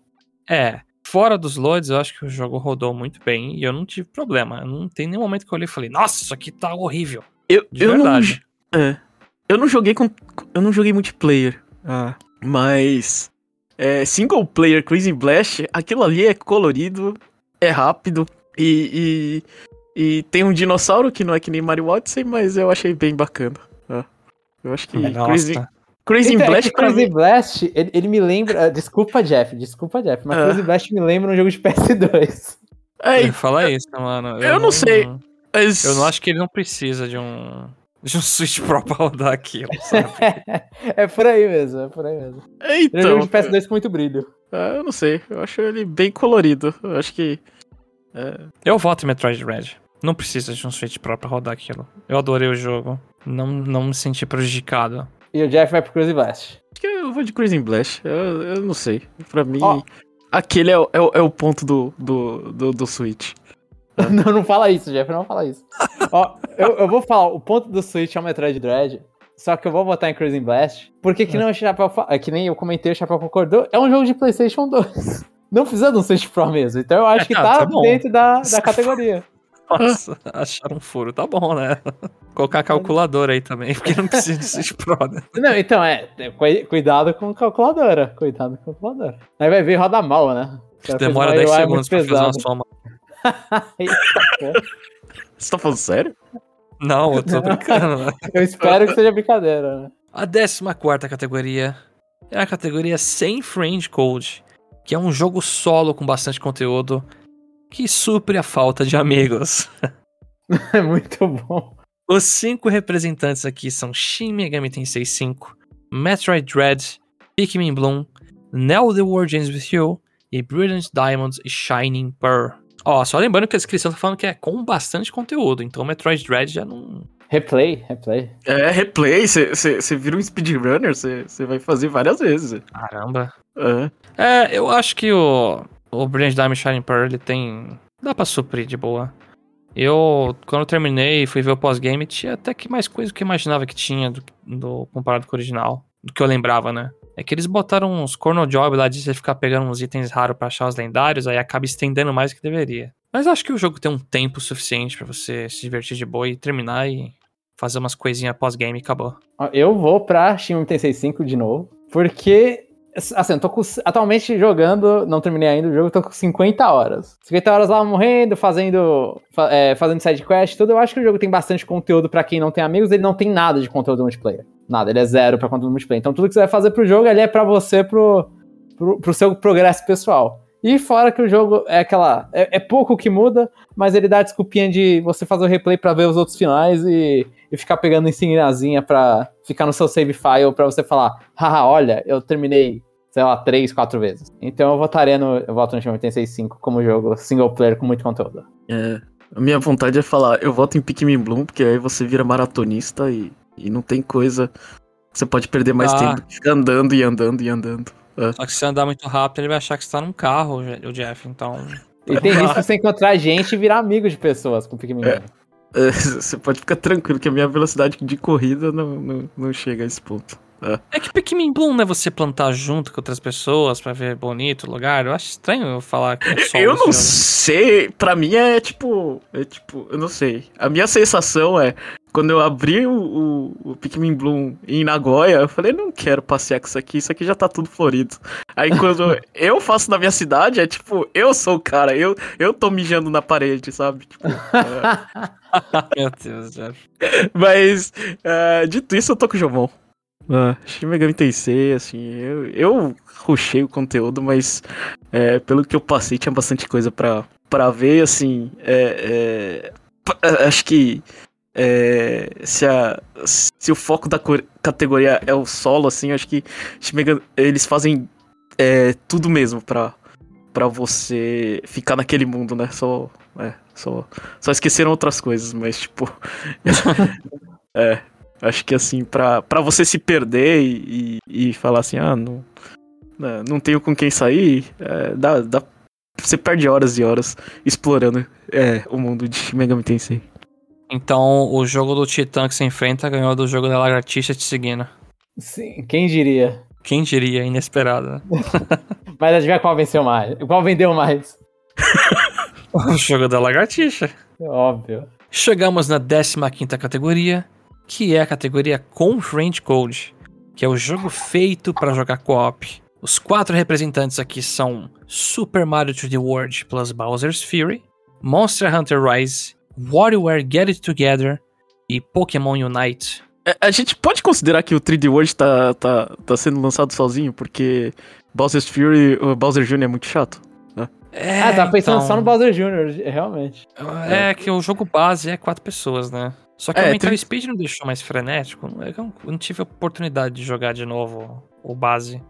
É. Fora dos loads, eu acho que o jogo rodou muito bem e eu não tive problema. Não tem nenhum momento que eu olhei e falei, nossa, isso aqui tá horrível. Eu, De eu verdade. Não, é. Eu não joguei com. Eu não joguei multiplayer. Ah. Mas. É, single player Crazy Blast, aquilo ali é colorido, é rápido e, e, e, tem um dinossauro que não é que nem Mario Odyssey, mas eu achei bem bacana. Ah. Eu acho que Nossa. Crazy, Crazy então, Blast. É Crazy mim... Blast, ele, ele, me lembra. Desculpa, Jeff, desculpa, Jeff, mas ah. Crazy Blast me lembra um jogo de PS2. É, Fala isso, mano. Eu, eu não, não, sei. Mas... Eu não acho que ele não precisa de um. De um Switch Pro pra rodar aquilo, sabe? é por aí mesmo, é por aí mesmo. Então, ele é um jogo de PS2 com muito brilho. Ah, eu não sei, eu acho ele bem colorido. Eu acho que. É... Eu voto em Metroid Red. Não precisa de um Switch Pro pra rodar aquilo. Eu adorei o jogo. Não, não me senti prejudicado. E o Jeff vai pro Cruising Blast. Acho que eu vou de Cruising Blast. Eu, eu não sei. Pra mim, oh. aquele é, é, é, o ponto do, do, do, do Switch. não, não fala isso, Jeff, não fala isso. Ó, eu, eu vou falar, o ponto do Switch é o Metroid Dread, só que eu vou botar em Cruising Blast, porque que, é. não o Chapéu, é que nem eu comentei, o Chapéu concordou, é um jogo de Playstation 2. Não precisa de um Switch Pro mesmo, então eu acho é, que tá, tá dentro da, da categoria. Nossa, acharam um furo, tá bom, né? Colocar calculadora aí também, porque não precisa de Switch Pro, né? Não, então é, cuidado com calculadora, cuidado com calculadora. Aí vai ver roda mal, né? Demora 10 segundos pra fazer uma soma. Você tá falando sério? Não, eu tô brincando. Né? eu espero que seja brincadeira, né? A 14 categoria é a categoria sem friend code, que é um jogo solo com bastante conteúdo que supre a falta de amigos. É muito bom. Os cinco representantes aqui são Shin Megami Tensei 5, Metroid Dread, Pikmin Bloom, Neo The World Ends With You e Brilliant Diamonds e Shining Pearl. Ó, só lembrando que a descrição tá falando que é com bastante conteúdo, então Metroid Dread já não... Replay, replay. É, replay, você vira um speedrunner, você vai fazer várias vezes. Caramba. É. é, eu acho que o o Brilliant Diamond Shining Pearl, ele tem... Dá pra suprir de boa. Eu, quando eu terminei e fui ver o pós-game, tinha até que mais coisa do que eu imaginava que tinha do, do, comparado com o original. Do que eu lembrava, né? É que eles botaram uns corno job lá de você ficar pegando uns itens raros pra achar os lendários, aí acaba estendendo mais do que deveria. Mas acho que o jogo tem um tempo suficiente pra você se divertir de boa e terminar e fazer umas coisinhas pós-game e acabou. Eu vou pra Shin Tensei 5 de novo, porque assim, eu tô com, atualmente jogando, não terminei ainda o jogo, tô com 50 horas. 50 horas lá morrendo, fazendo fa- é, fazendo side quest, tudo. Eu acho que o jogo tem bastante conteúdo pra quem não tem amigos, ele não tem nada de conteúdo multiplayer. Nada, ele é zero pra conteúdo multiplayer. Então tudo que você vai fazer pro jogo ali é pra você pro pro, pro seu progresso pessoal. E fora que o jogo é aquela. É, é pouco que muda, mas ele dá a desculpinha de você fazer o replay pra ver os outros finais e, e ficar pegando insigniazinha pra ficar no seu save file pra você falar, haha, olha, eu terminei, sei lá, três, quatro vezes. Então eu votaria no. Eu voto no Shin Megami Tensei 5 como jogo single player com muito conteúdo. É, a minha vontade é falar, eu voto em Pikmin Bloom, porque aí você vira maratonista e, e não tem coisa. Você pode perder mais Ah. tempo andando e andando e andando. Só que se você andar muito rápido, ele vai achar que você tá num carro, o Jeff. Então. E tem risco de você encontrar gente e virar amigo de pessoas com Pikmin. É. É, você pode ficar tranquilo que a minha velocidade de corrida não, não, não chega a esse ponto. É que Pikmin Bloom não é você plantar junto com outras pessoas pra ver bonito o lugar. Eu acho estranho eu falar que é só Eu não sei, pra mim é tipo. É tipo, eu não sei. A minha sensação é. Quando eu abri o, o, o Pikmin Bloom em Nagoya, eu falei, não quero passear com isso aqui, isso aqui já tá tudo florido. Aí quando eu faço na minha cidade, é tipo, eu sou o cara, eu, eu tô mijando na parede, sabe? Tipo, é, Meu Deus, Jeff. mas, é, dito isso, eu tô com o Jomon. Ah, Shin Megami Tensei, assim, eu, eu rushei o conteúdo, mas é, pelo que eu passei, tinha bastante coisa pra, pra ver, assim, é, é, é, acho que é, se, a, se o foco da categoria é o solo, assim, acho que Shin Megami- eles fazem é, tudo mesmo pra, pra você ficar naquele mundo, né, só, é, só, só esqueceram outras coisas, mas, tipo, é, Acho que assim, pra, pra você se perder e, e, e falar assim, ah, não, né, não tenho com quem sair, é, dá, dá, você perde horas e horas explorando é, o mundo de Megami Tensei. Então, o jogo do Titã que você enfrenta ganhou do jogo da Lagartixa te seguindo. Sim, quem diria? Quem diria? Inesperado, né? Mas adivinha qual venceu mais? Qual vendeu mais? o jogo da Lagartixa. Óbvio. Chegamos na 15ª categoria, que é a categoria com Friend Code, que é o jogo feito para jogar co-op. Os quatro representantes aqui são Super Mario 3D World plus Bowser's Fury, Monster Hunter Rise, WarioWare Get It Together e Pokémon Unite. É, a gente pode considerar que o 3D World tá, tá, tá sendo lançado sozinho, porque Bowser's Fury, o Bowser Jr. é muito chato. É, ah, tava pensando então, só no Bowser Jr., realmente. É que o jogo base é quatro pessoas, né? Só que É, o Mental Speed não deixou mais frenético. É Eu não tive oportunidade de jogar de novo o base.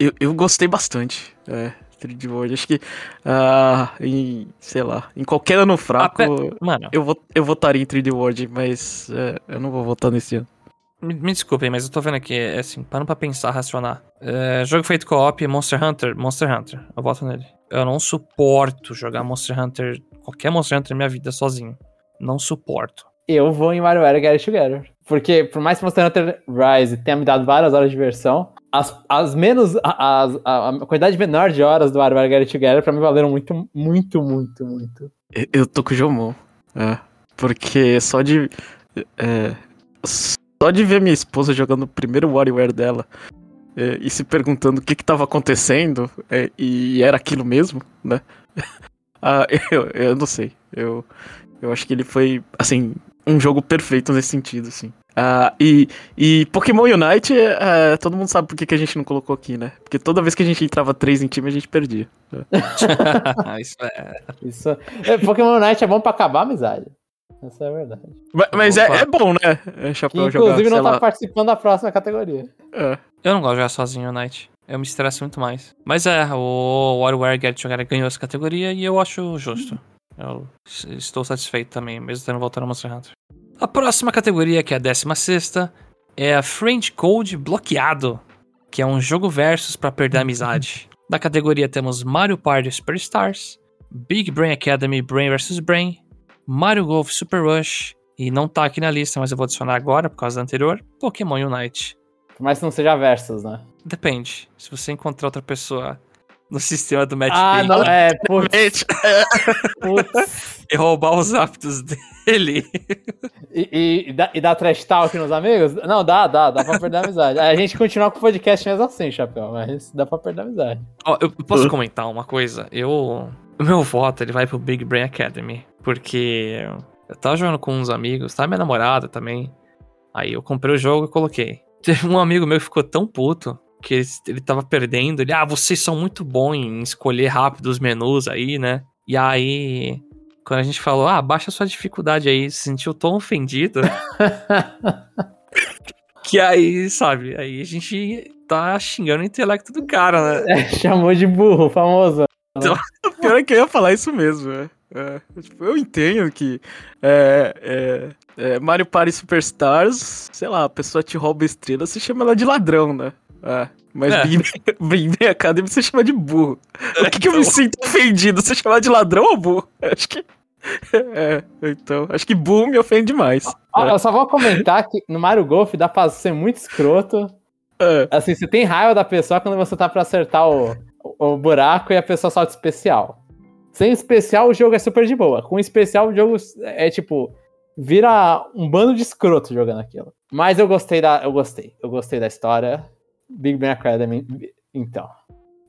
Eu, eu gostei bastante, é, 3D World. Acho que, ah, em, sei lá, em qualquer ano fraco, pe- Mano, eu, vot, eu votaria em 3D World, mas é, eu não vou votar nesse ano. me, me desculpem, mas eu tô vendo aqui, é assim, parando pra pensar, racionar. É, jogo feito co-op, Monster Hunter, Monster Hunter, eu voto nele. Eu não suporto jogar Monster Hunter, qualquer Monster Hunter na minha vida sozinho. Não suporto. Eu vou em WarioWare Get It Together. Porque, por mais que Monster Hunter Rise tenha me dado várias horas de diversão, as, as menos. a- As, a, a quantidade menor de horas do WarioWare Get It Together pra mim valeram muito, muito, muito, muito. Eu, eu tô com o Jomon, é, porque só de, é, só de ver minha esposa jogando o primeiro WarioWare dela é, e se perguntando o que que tava acontecendo, é, e era aquilo mesmo, né? ah, eu, eu não sei, eu, eu acho que ele foi, assim, um jogo perfeito nesse sentido, assim. Ah, e, e Pokémon Unite, é, todo mundo sabe por que, que a gente não colocou aqui, né? Porque toda vez que a gente entrava três em time, a gente perdia. Isso é. Isso. É, Pokémon Unite é bom pra acabar a amizade. Essa é a verdade. Mas, mas é, é bom, né? É, Que Chapéu inclusive jogar, não tá lá, participando da próxima categoria. é. Eu não gosto de jogar sozinho Night. Eu me estresso muito mais. Mas é, o WarioWare Get Together ganhou essa categoria e eu acho justo. Eu estou satisfeito também, mesmo tendo voltado ao Monster Hunter. A próxima categoria, que é a 16 é a Friend Code Bloqueado, que é um jogo versus pra perder a amizade. Na categoria temos Mario Party Superstars, Big Brain Academy Brain vs Brain, Mario Golf Super Rush, e não tá aqui na lista, mas eu vou adicionar agora por causa da anterior, Pokémon Unite. Por mais que não seja versus, né? Depende. Se você encontrar outra pessoa no sistema do Matt Ah, não, é, putz, putz. e roubar os hábitos dele. E, e, e dá, e dá trash talk nos amigos? Não, dá, dá, dá pra perder a amizade. A gente continua com o podcast mesmo assim, Chapéu, mas dá pra perder a amizade. Ó, eu posso comentar uma coisa? Eu. O meu voto ele vai pro Big Brain Academy. Porque eu tava jogando com uns amigos, tá? Minha namorada também. Aí eu comprei o jogo e coloquei. Teve um amigo meu que ficou tão puto que ele, ele tava perdendo. Ele, ah, vocês são muito bons em escolher rápido os menus aí, né? E aí, quando a gente falou, ah, baixa sua dificuldade aí, se sentiu tão ofendido. que aí, sabe, aí a gente tá xingando o intelecto do cara, né? É, chamou de burro, famoso. Pior é que eu ia falar isso mesmo, é. É, tipo, eu entendo que é, é, é, Mario Party Superstars, sei lá, a pessoa te rouba estrela, você chama ela de ladrão, né? É, mas É. Big Big Bang Academy você chama de burro. O que, que eu me Então. sinto ofendido? Você chamar de ladrão ou burro? Acho que. É, então. Acho que burro me ofende demais. Ó, eu só vou comentar que no Mario Golf dá pra ser muito escroto. É, Assim, você tem raiva da pessoa quando você tá pra acertar o, o, o buraco e a pessoa solta especial. Sem especial, o jogo é super de boa. Com especial, o jogo é tipo. Vira um bando de escroto jogando aquilo. Mas eu gostei da. Eu gostei. Eu gostei da história. Big Bang Academy. Então.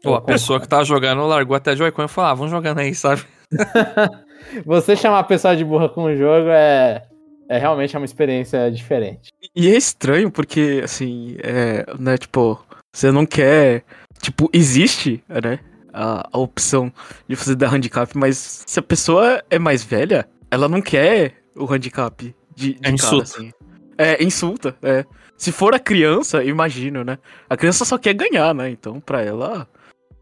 Pô, a pessoa que tava jogando largou até Joy-Con e falou, ah, vamos jogando aí, sabe? Você chamar a pessoa de burra com o jogo é. É realmente uma experiência diferente. E é estranho porque, assim, é, né, tipo, você não quer. Tipo, existe, né? A, a opção de você dar handicap, mas se a pessoa é mais velha, ela não quer o handicap de, de É cara, insulta. assim. É, insulta, é. Se for a criança, imagino, né? A criança só quer ganhar, né? Então, pra ela.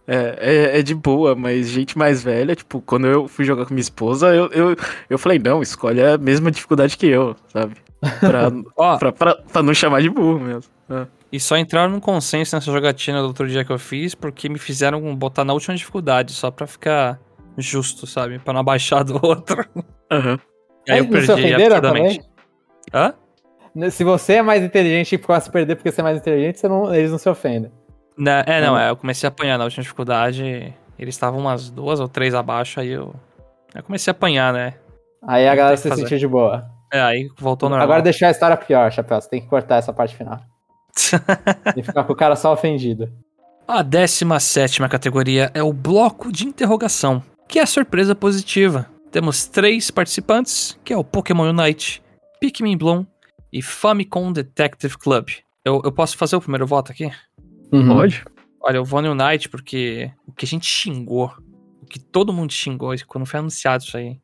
É, é, é de boa, mas gente mais velha, tipo, quando eu fui jogar com minha esposa, eu, eu, eu falei, não, escolhe a mesma dificuldade que eu, sabe? Pra, Ó, pra, pra, pra não chamar de burro mesmo. É. e só entraram num consenso nessa jogatina do outro dia que eu fiz, porque me fizeram botar na última dificuldade, só pra ficar justo, sabe? Pra não abaixar do outro. Aham. E aí eu Eles perdi absurdamente. Hã? Também? Se você é mais inteligente e a perder porque você é mais inteligente, não- eles não se ofendem. Né, é, não, Hum. é, eu comecei a apanhar na última dificuldade. Eles estavam umas duas ou três abaixo, aí eu. Eu comecei a apanhar, né? Aí a galera se fazer. sentiu de boa. É, aí voltou normal. Agora deixou a história pior, Chapéu. Você tem que cortar essa parte final. e ficar com o cara só ofendido. A 17 categoria é o bloco de interrogação, que é a surpresa positiva. Temos três participantes, que é o Pokémon Unite, Pikmin Bloom e Famicom Detective Club. Eu, eu posso fazer o primeiro voto aqui? Uhum. Pode? Olha, eu vou no Unite porque o que a gente xingou, o que todo mundo xingou quando foi anunciado isso aí.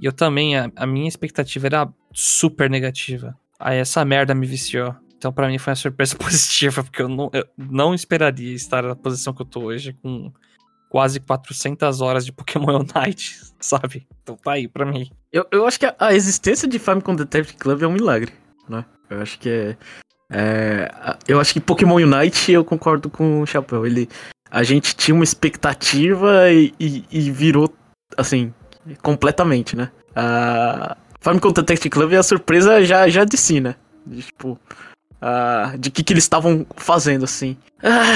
E eu também, a, a minha expectativa era super negativa. Aí essa merda me viciou. Então pra mim foi uma surpresa positiva, porque eu não, eu não esperaria estar na posição que eu tô hoje com quase 400 horas de Pokémon Unite, sabe? Então tá aí pra mim. Eu, eu acho que a, a existência de Famicom Detective Club é um milagre, né? Eu acho que é, é, Eu acho que Pokémon Unite, eu concordo com o Chapéu. Ele, a gente tinha uma expectativa e, e- e virou, assim, completamente, né? A Famicom Detective Club é a surpresa já, já de si, né? De, tipo, ah, de que que eles estavam fazendo, assim. Ah,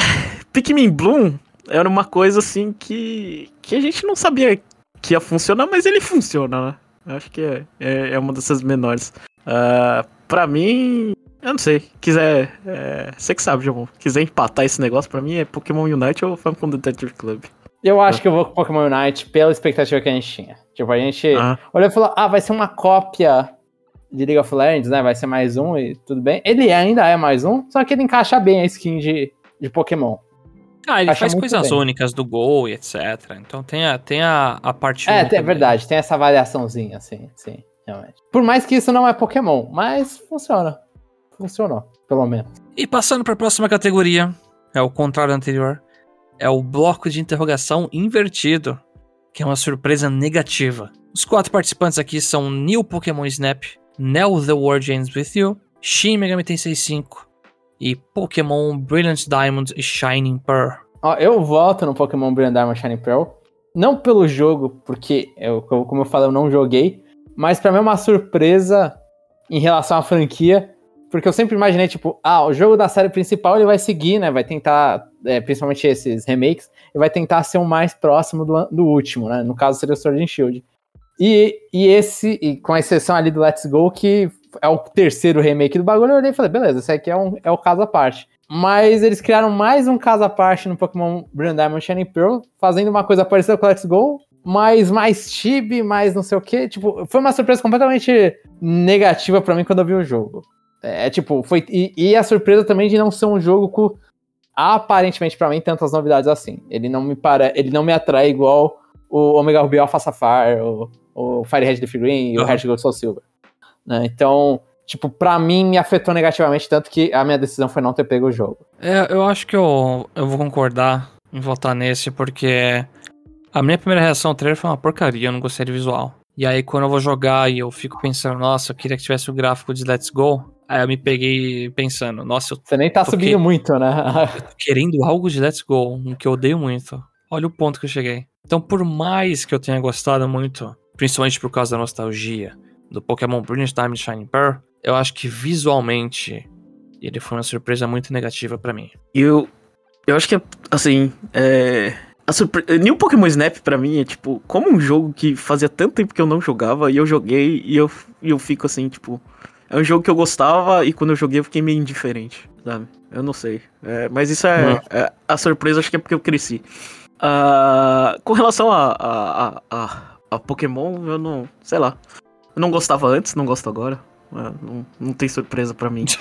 Pikmin Bloom era uma coisa, assim, que, que a gente não sabia que ia funcionar, mas ele funciona, né? Eu Acho que é, é, é uma dessas menores. Ah, pra mim, eu não sei. Quiser. É, você que sabe, João. Quiser empatar esse negócio, pra mim é Pokémon Unite ou Famicom Detective Club. Eu acho que eu vou com Pokémon Unite pela expectativa que a gente tinha. Tipo, a gente Ah, olhou e falou: ah, vai ser uma cópia de League of Legends, né? Vai ser mais um e tudo bem. Ele ainda é mais um, só que ele encaixa bem a skin de, de Pokémon. Ah, ele faz coisas bem. únicas do Gol e etc. Então tem a, tem a, a parte É, única é verdade, tem essa variaçãozinha, assim, sim, realmente. Por mais que isso não é Pokémon, mas funciona. Funcionou, pelo menos. E passando para a próxima categoria, é o contrário do anterior, é o bloco de interrogação invertido, que é uma surpresa negativa. Os quatro participantes aqui são New Pokémon Snap, Nell The World Ends With You, Shin Megami Tensei 5 e Pokémon Brilliant Diamond e Shining Pearl. Ó, eu volto no Pokémon Brilliant Diamond Shining Pearl. Não pelo jogo, porque, eu- como eu falei, eu não joguei. Mas pra mim é uma surpresa em relação à franquia. porque eu sempre imaginei, tipo, ah, o jogo da série principal ele vai seguir, né? Vai tentar, é, principalmente esses remakes, ele vai tentar ser o mais próximo do, do último, né? No caso seria o Sword and Shield. E, e esse, e com a exceção ali do Let's Go, que é o terceiro remake do bagulho, eu olhei e falei, beleza, esse aqui é, um, é o caso à parte. Mas eles criaram mais um caso à parte no Pokémon Brilliant Diamond Shining Pearl, fazendo uma coisa parecida com o Let's Go, mas mais chibi, mais não sei o que. Tipo, foi uma surpresa completamente negativa para mim quando eu vi o jogo. É, tipo, foi. E, e, a surpresa também de não ser um jogo com aparentemente para mim tantas novidades assim. Ele não me para, ele não me atrai igual o Omega Ruby Alpha Sapphire, o, o Fire Red Leaf Green e uhum. o Red Gold Soul Silver. Né? Então, tipo, pra mim me afetou negativamente, tanto que a minha decisão foi não ter pego o jogo. É, eu acho que eu, eu vou concordar em votar nesse, porque a minha primeira reação ao trailer foi uma porcaria, eu não gostei do visual. E aí, quando eu vou jogar e eu fico pensando, nossa, eu queria que tivesse o gráfico de Let's Go, aí eu me peguei pensando, nossa, eu Você nem tá subindo que... muito, né? querendo algo de Let's Go, que eu odeio muito. Olha o ponto que eu cheguei. Então, por mais que eu tenha gostado muito, principalmente por causa da nostalgia, do Pokémon Brilliant Diamond Shining Pearl, eu acho que visualmente ele foi uma surpresa muito negativa para mim. Eu, eu acho que, assim, é a surpre... New Pokémon Snap pra mim é tipo, como um jogo que fazia tanto tempo que eu não jogava e eu joguei e eu, e eu fico assim, tipo. É um jogo que eu gostava e quando eu joguei eu fiquei meio indiferente, sabe? Eu não sei. É, mas isso é, é, A surpresa acho que é porque eu cresci. Uh, com relação a, a, a, a, Pokémon, eu não. Sei lá. Eu não gostava antes, não gosto agora. É, não, não tem surpresa para mim.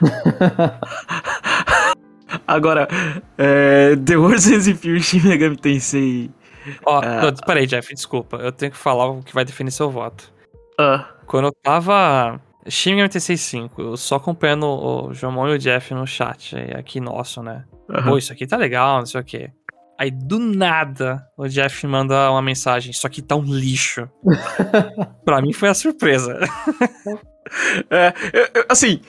Agora, é, The World's Ends Fear Shin Megami Tensei... Ó, oh, peraí, Jeff, desculpa. Eu tenho que falar o que vai definir seu voto. Uh. Quando eu tava... Shin Megami Tensei 5, eu só acompanhando o Jomon e o Jeff no chat aqui nosso, né? Uhum. Pô, isso aqui tá legal, não sei o quê. Aí do nada o Jeff manda uma mensagem: Isso aqui tá um lixo. pra mim foi a surpresa. é, eu, eu, assim,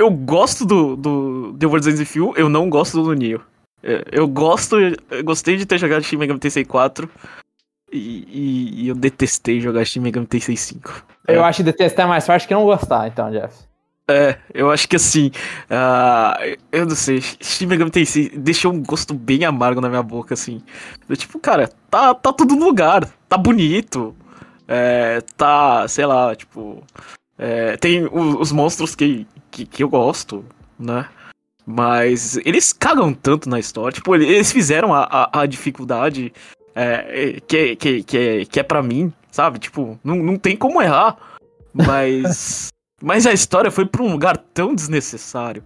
eu gosto do, do The World Ends Few, eu não gosto do Neo. É, eu gosto, eu gostei de ter jogado Shin Megami Tensei 4 e, e, e, eu detestei jogar Shin Megami Tensei 5. Eu é. acho que detestar é mais forte que não gostar, então, Jeff. É, eu acho que assim, uh, eu não sei, Shin Megami Tensei deixou um gosto bem amargo na minha boca, assim. Eu, tipo, cara, tá, tá tudo no lugar, tá bonito, é, tá, sei lá, tipo, é, tem os, os monstros que, que, que eu gosto, né? Mas eles cagam tanto na história. Tipo, eles fizeram a, a, a dificuldade é, que, que, que, é, que é pra mim, sabe? Tipo, não, não tem como errar. Mas. mas a história foi pra um lugar tão desnecessário.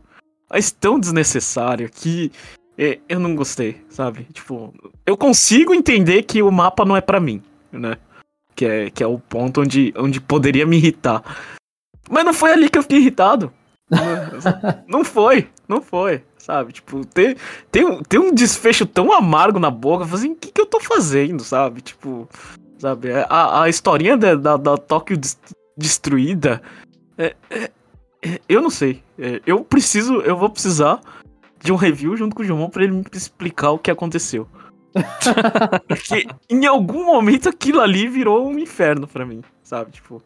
Mas tão desnecessário que é, eu não gostei, sabe? Tipo, eu consigo entender que o mapa não é para mim, né? Que é, que é o ponto onde, onde poderia me irritar. Mas não foi ali que eu fiquei irritado. não foi, não foi, sabe? Tipo, tem, tem, um, tem um desfecho tão amargo na boca, assim, o que, que eu tô fazendo, sabe? Tipo, sabe? É, a, a historinha da, da, da Tóquio destruída, é, é, é, eu não sei. É, eu preciso, eu vou precisar de um review junto com o Jomon pra ele me explicar o que aconteceu. Porque em algum momento aquilo ali virou um inferno para mim, sabe? Tipo,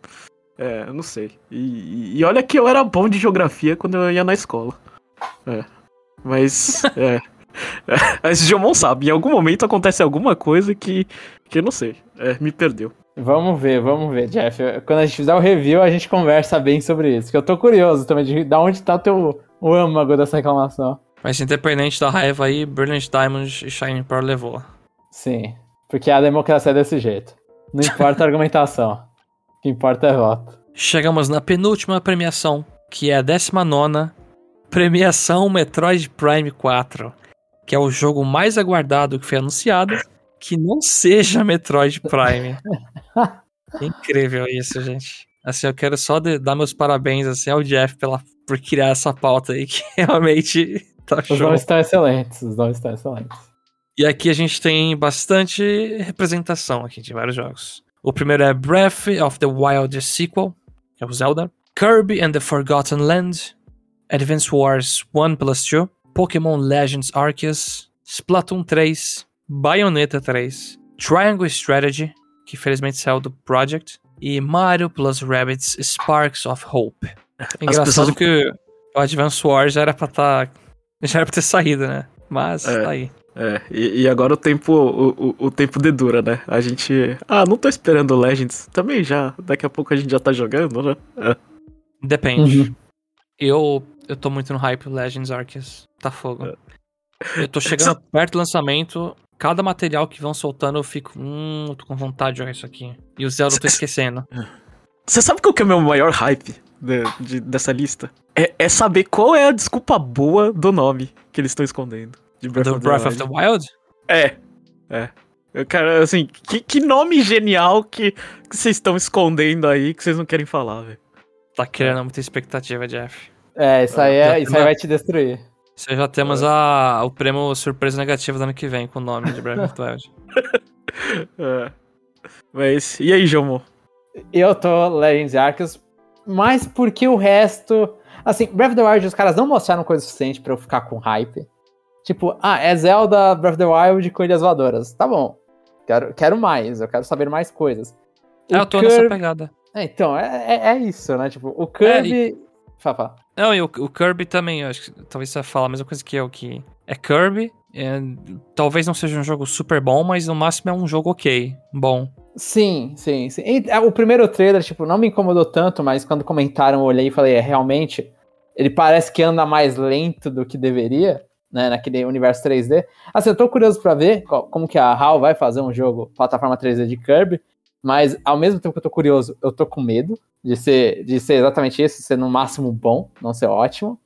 é, eu não sei. E, e, olha que eu era bom de geografia quando eu ia na escola. É. Mas. é. Mas Jomon sabe, em algum momento acontece alguma coisa que, que eu não sei. É, me perdeu. Vamos ver, vamos ver, Jeff. Quando a gente fizer o review, a gente conversa bem sobre isso. Que eu tô curioso também de, de onde tá o teu o âmago dessa reclamação. Mas independente da raiva aí, Brilliant Diamond e Shining Pearl levou. Sim, porque a democracia é desse jeito. Não importa a argumentação. O que importa é voto. Chegamos na penúltima premiação, que é a 19 Premiação Metroid Prime 4, que é o jogo mais aguardado que foi anunciado, que não seja Metroid Prime. Incrível isso, gente. Assim, eu quero só dar meus parabéns assim, ao Jeff pela, por criar essa pauta aí, que realmente tá show. Os nomes estão excelentes, os nomes estão excelentes. E aqui a gente tem bastante representação aqui de vários jogos. O primeiro é Breath of the Wild Sequel, que é o Zelda. Kirby and the Forgotten Land. Advance Wars 1 plus 2. Pokémon Legends Arceus. Splatoon 3. Bayonetta 3. Triangle Strategy, que infelizmente saiu do Project. E Mario plus Rabbids Sparks of Hope. Engraçado pessoas... que O Advance Wars já era pra tá. Já era pra ter saído, né? Mas É. tá aí. É, e, e agora o tempo o, o, o tempo dedura, né? A gente. Ah, não tô esperando o Legends. Também já. Daqui a pouco a gente já tá jogando, né? É. Depende. Uhum. Eu, eu tô muito no hype Legends Arceus. Tá fogo. Eu tô chegando perto do lançamento. Cada material que vão soltando, eu fico. Hum, eu tô com vontade de jogar isso aqui. E o Zelda eu tô esquecendo. Você sabe qual que é o meu maior hype de- de- dessa lista? É, é saber qual é a desculpa boa do nome que eles estão escondendo. De Breath, Do of, the Breath of Wild. the Wild? É. É. Eu, Cara, assim, que, que nome genial que que vocês estão escondendo aí que vocês não querem falar, velho. Tá criando muita expectativa, Jeff. É, isso aí, Já é, isso aí vai te destruir. Isso aí já temos a, o prêmio surpresa negativa do ano que vem com o nome de Breath of the Wild. É. Mas, e aí, Jomo? Eu tô Legends Arceus, mas porque o resto. Assim, Breath of the Wild, os caras não mostraram coisa suficiente pra eu ficar com hype. Tipo, ah, é Zelda Breath of the Wild com ilhas voadoras. Tá bom. Quero, quero mais, eu quero saber mais coisas. O É, eu tô nessa Kirby- pegada. É, então, é, é, é isso, né? Tipo, o Kirby. Fala, fala. Não, e o, o Kirby também, eu acho que talvez você fale a mesma coisa que eu, que é Kirby, é, talvez não seja um jogo super bom, mas no máximo é um jogo ok, bom. Sim, sim, sim. E, é, o primeiro trailer, tipo, não me incomodou tanto, mas quando comentaram, eu olhei e falei, é, realmente, ele parece que anda mais lento do que deveria, né, naquele universo 3D. Assim, eu tô curioso pra ver co- como que a HAL vai fazer um jogo plataforma 3D de Kirby, mas ao mesmo tempo que eu tô curioso, eu tô com medo de ser, de ser exatamente isso, ser no máximo bom, não ser ótimo.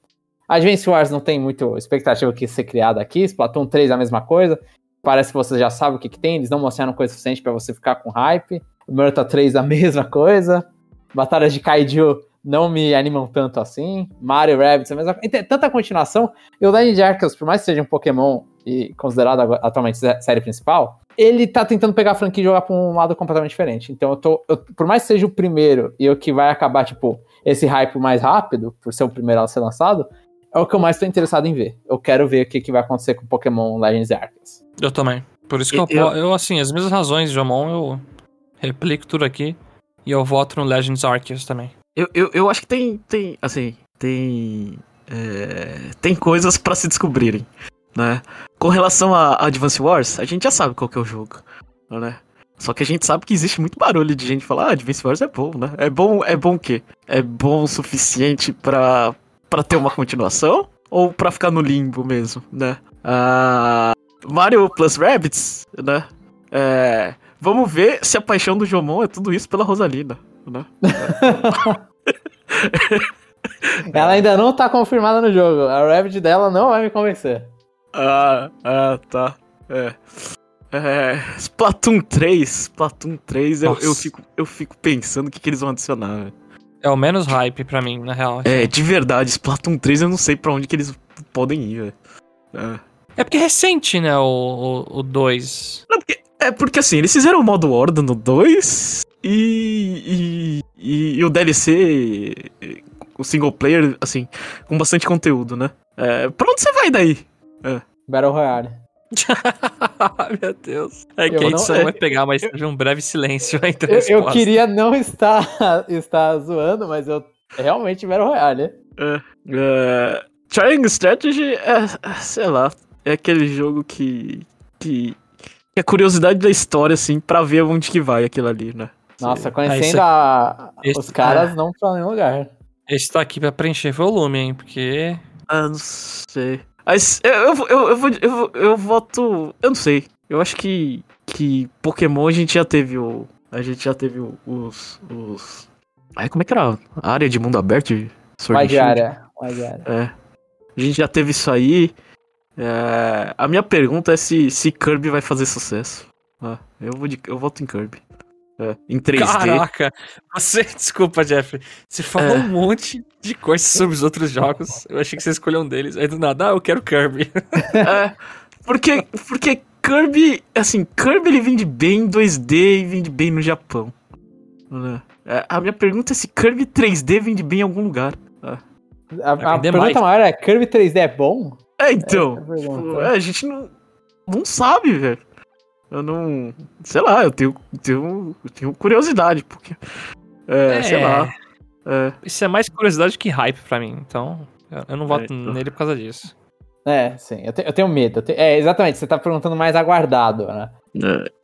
Advance Wars não tem muito expectativa que ser criada aqui, Splatoon 3 é a mesma coisa, parece que você já sabe o que, que tem, eles não mostraram coisa suficiente pra você ficar com hype. Murta 3 a mesma coisa. Batalhas de Kaiju não me animam tanto assim. Mario Rabbids a mesma coisa. Tem tanta continuação. E o Legend Arceus, por mais que seja um Pokémon e considerado atualmente sé- série principal, ele tá tentando pegar a franquia e jogar pra um lado completamente diferente. Então eu tô. eu- por mais que seja o primeiro e o que vai acabar, tipo, esse hype mais rápido, por ser o primeiro a ser lançado, é o que eu mais tô interessado em ver. Eu quero ver o que, que vai acontecer com Pokémon Legends Arceus. Eu também. Por isso que eu, Eu- eu, eu assim, as mesmas razões, Jomon, eu replico tudo aqui e eu voto no Legends Arceus também. Eu, eu, eu acho que tem, tem assim, tem, é, tem coisas pra se descobrirem, né? Com relação a Advance Wars, a gente já sabe qual que é o jogo, né? Só que a gente sabe que existe muito barulho de gente falar, ah, Advance Wars é bom, né? É bom, é bom o quê? É bom o suficiente pra, pra ter uma continuação? Ou pra ficar no limbo mesmo, né? Ah, Mario plus Rabbids, né? É, vamos ver se a paixão do Jomon é tudo isso pela Rosalina, né? Ela ainda não tá confirmada no jogo. A Rabbit dela não vai me convencer. Ah, ah, tá. É. É, Splatoon 3, Splatoon 3, eu, Nossa. eu, fico, eu fico pensando o que, que eles vão adicionar. velho. É o menos hype pra mim, na real. É, de verdade, Splatoon 3 eu não sei pra onde que eles podem ir, velho. É. É porque é recente, né, o 2. O, dois. Não, porque, é porque assim, eles fizeram o modo Horda no 2 e, e, e, e o DLC, o single player, assim, com bastante conteúdo, né? É, pra onde você vai daí? Battle Royale. Meu Deus. É que Eu a não- edição é- vai pegar, mas teve um breve silêncio entre Eu, eu queria não estar, estar zoando, mas eu realmente Battle Royale. É, Triangle Strategy é, é, sei lá, é aquele jogo que, que, que é curiosidade da história, assim, pra ver onde que vai aquilo ali, né? Nossa, Ah, conhecendo isso- a- esse- os caras, ah. não pra nenhum lugar. Esse tá aqui pra preencher volume, hein, porque... Ah, não sei. Mas eu, eu, eu, eu, vou, eu, vou- eu voto. Eu não sei. Eu acho que, que Pokémon a gente já teve o. A gente já teve o- os. os... Ai, como é que era? A área de mundo aberto? Sword área. É. A gente já teve isso aí. É, A minha pergunta é se, se Kirby vai fazer sucesso. Ah, eu, vou de, eu voto em Kirby. É, Em 3D. Caraca! Você, desculpa, Jeff. Você falou É. um monte de coisas sobre os outros jogos. Eu achei que você escolheu um deles. Aí do nada, ah, eu quero Kirby. É, porque, porque Kirby, assim, Kirby ele vende bem em 2D e vende bem no Japão. né? É, a minha pergunta é se Kirby 3D vende bem em algum lugar. A, Vai a vender pergunta mais. maior é: Kirby 3D é bom? É, então, é a pergunta. tipo, é, a gente não, não sabe, velho. Eu não. Sei lá, eu tenho, tenho, eu tenho curiosidade, porque. É, sei lá. É, Isso é mais curiosidade que hype pra mim, então Eu- Eu não voto É, então. nele por causa disso. É, sim. Eu, te- eu tenho medo. eu te- é, exatamente. Você tá perguntando mais aguardado, né?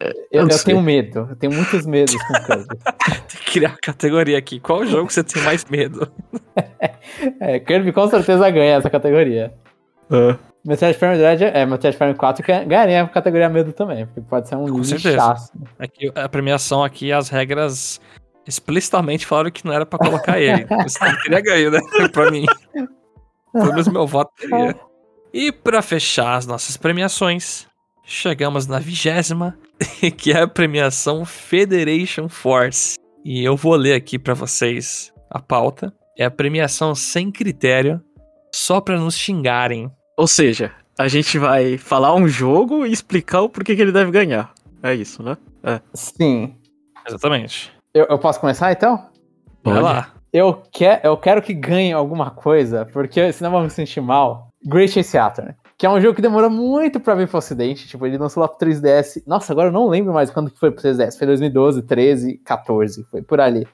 É, Eu, não eu sei. tenho medo. Eu tenho muitos medos com o Kirby. Tem que criar uma categoria aqui. Qual jogo você tem mais medo? É, Kirby com certeza ganha essa categoria. é. Metroid Prime Dread, é, Metroid Prime 4 ganha- ganharia a categoria medo também, porque pode ser um Com lixaço. Aqui, a premiação aqui, as regras explicitamente falaram que não era pra colocar ele. Você não teria ganho, né? pra mim. Pelo menos meu voto teria. E pra fechar as nossas premiações, chegamos na vigésima, que é a premiação Federation Force. E eu vou ler aqui pra vocês a pauta. É a premiação sem critério, só pra nos xingarem. Ou seja, a gente vai falar um jogo e explicar o porquê que ele deve ganhar. É isso, né? Sim. Exatamente. Eu, eu posso começar então? Vai lá. Eu, quer, eu quero que ganhe alguma coisa, porque senão eu vou me sentir mal. Great Chase Saturn. Que é um jogo que demorou muito pra vir pro ocidente. Tipo, ele lançou lá pro 3DS. Nossa, agora eu não lembro mais quando que foi pro 3DS. Foi 2012, 13, 14. Foi por ali.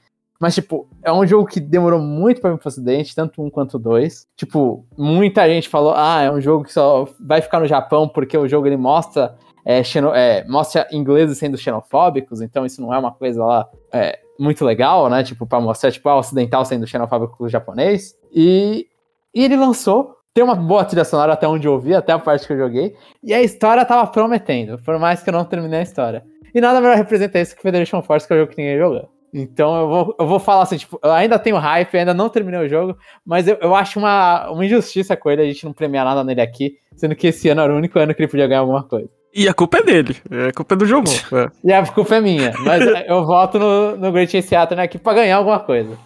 Mas, tipo, é um jogo que demorou muito pra vir pro ocidente, tanto um quanto dois. Tipo, muita gente falou, ah, é um jogo que só vai ficar no Japão porque o jogo ele mostra, é, xeno- é, mostra ingleses sendo xenofóbicos, então isso não é uma coisa lá é, muito legal, né? Tipo, pra mostrar, tipo, ah, o ocidental sendo xenofóbico com o japonês. E, e ele lançou. Tem uma boa trilha sonora até onde eu ouvi, até a parte que eu joguei. E a história tava prometendo, por mais que eu não terminei a história. E nada melhor representa isso que Federation Force, que é o jogo que ninguém jogou. Então eu vou, eu vou falar assim, tipo, eu ainda tenho hype, ainda não terminei o jogo, mas eu, eu acho uma, uma injustiça com ele a gente não premiar nada nele aqui, sendo que esse ano era o único ano que ele podia ganhar alguma coisa. E a culpa é dele. A culpa é do jogo. É. E a culpa é minha, mas eu voto no, no Great Chase Theater aqui pra ganhar alguma coisa.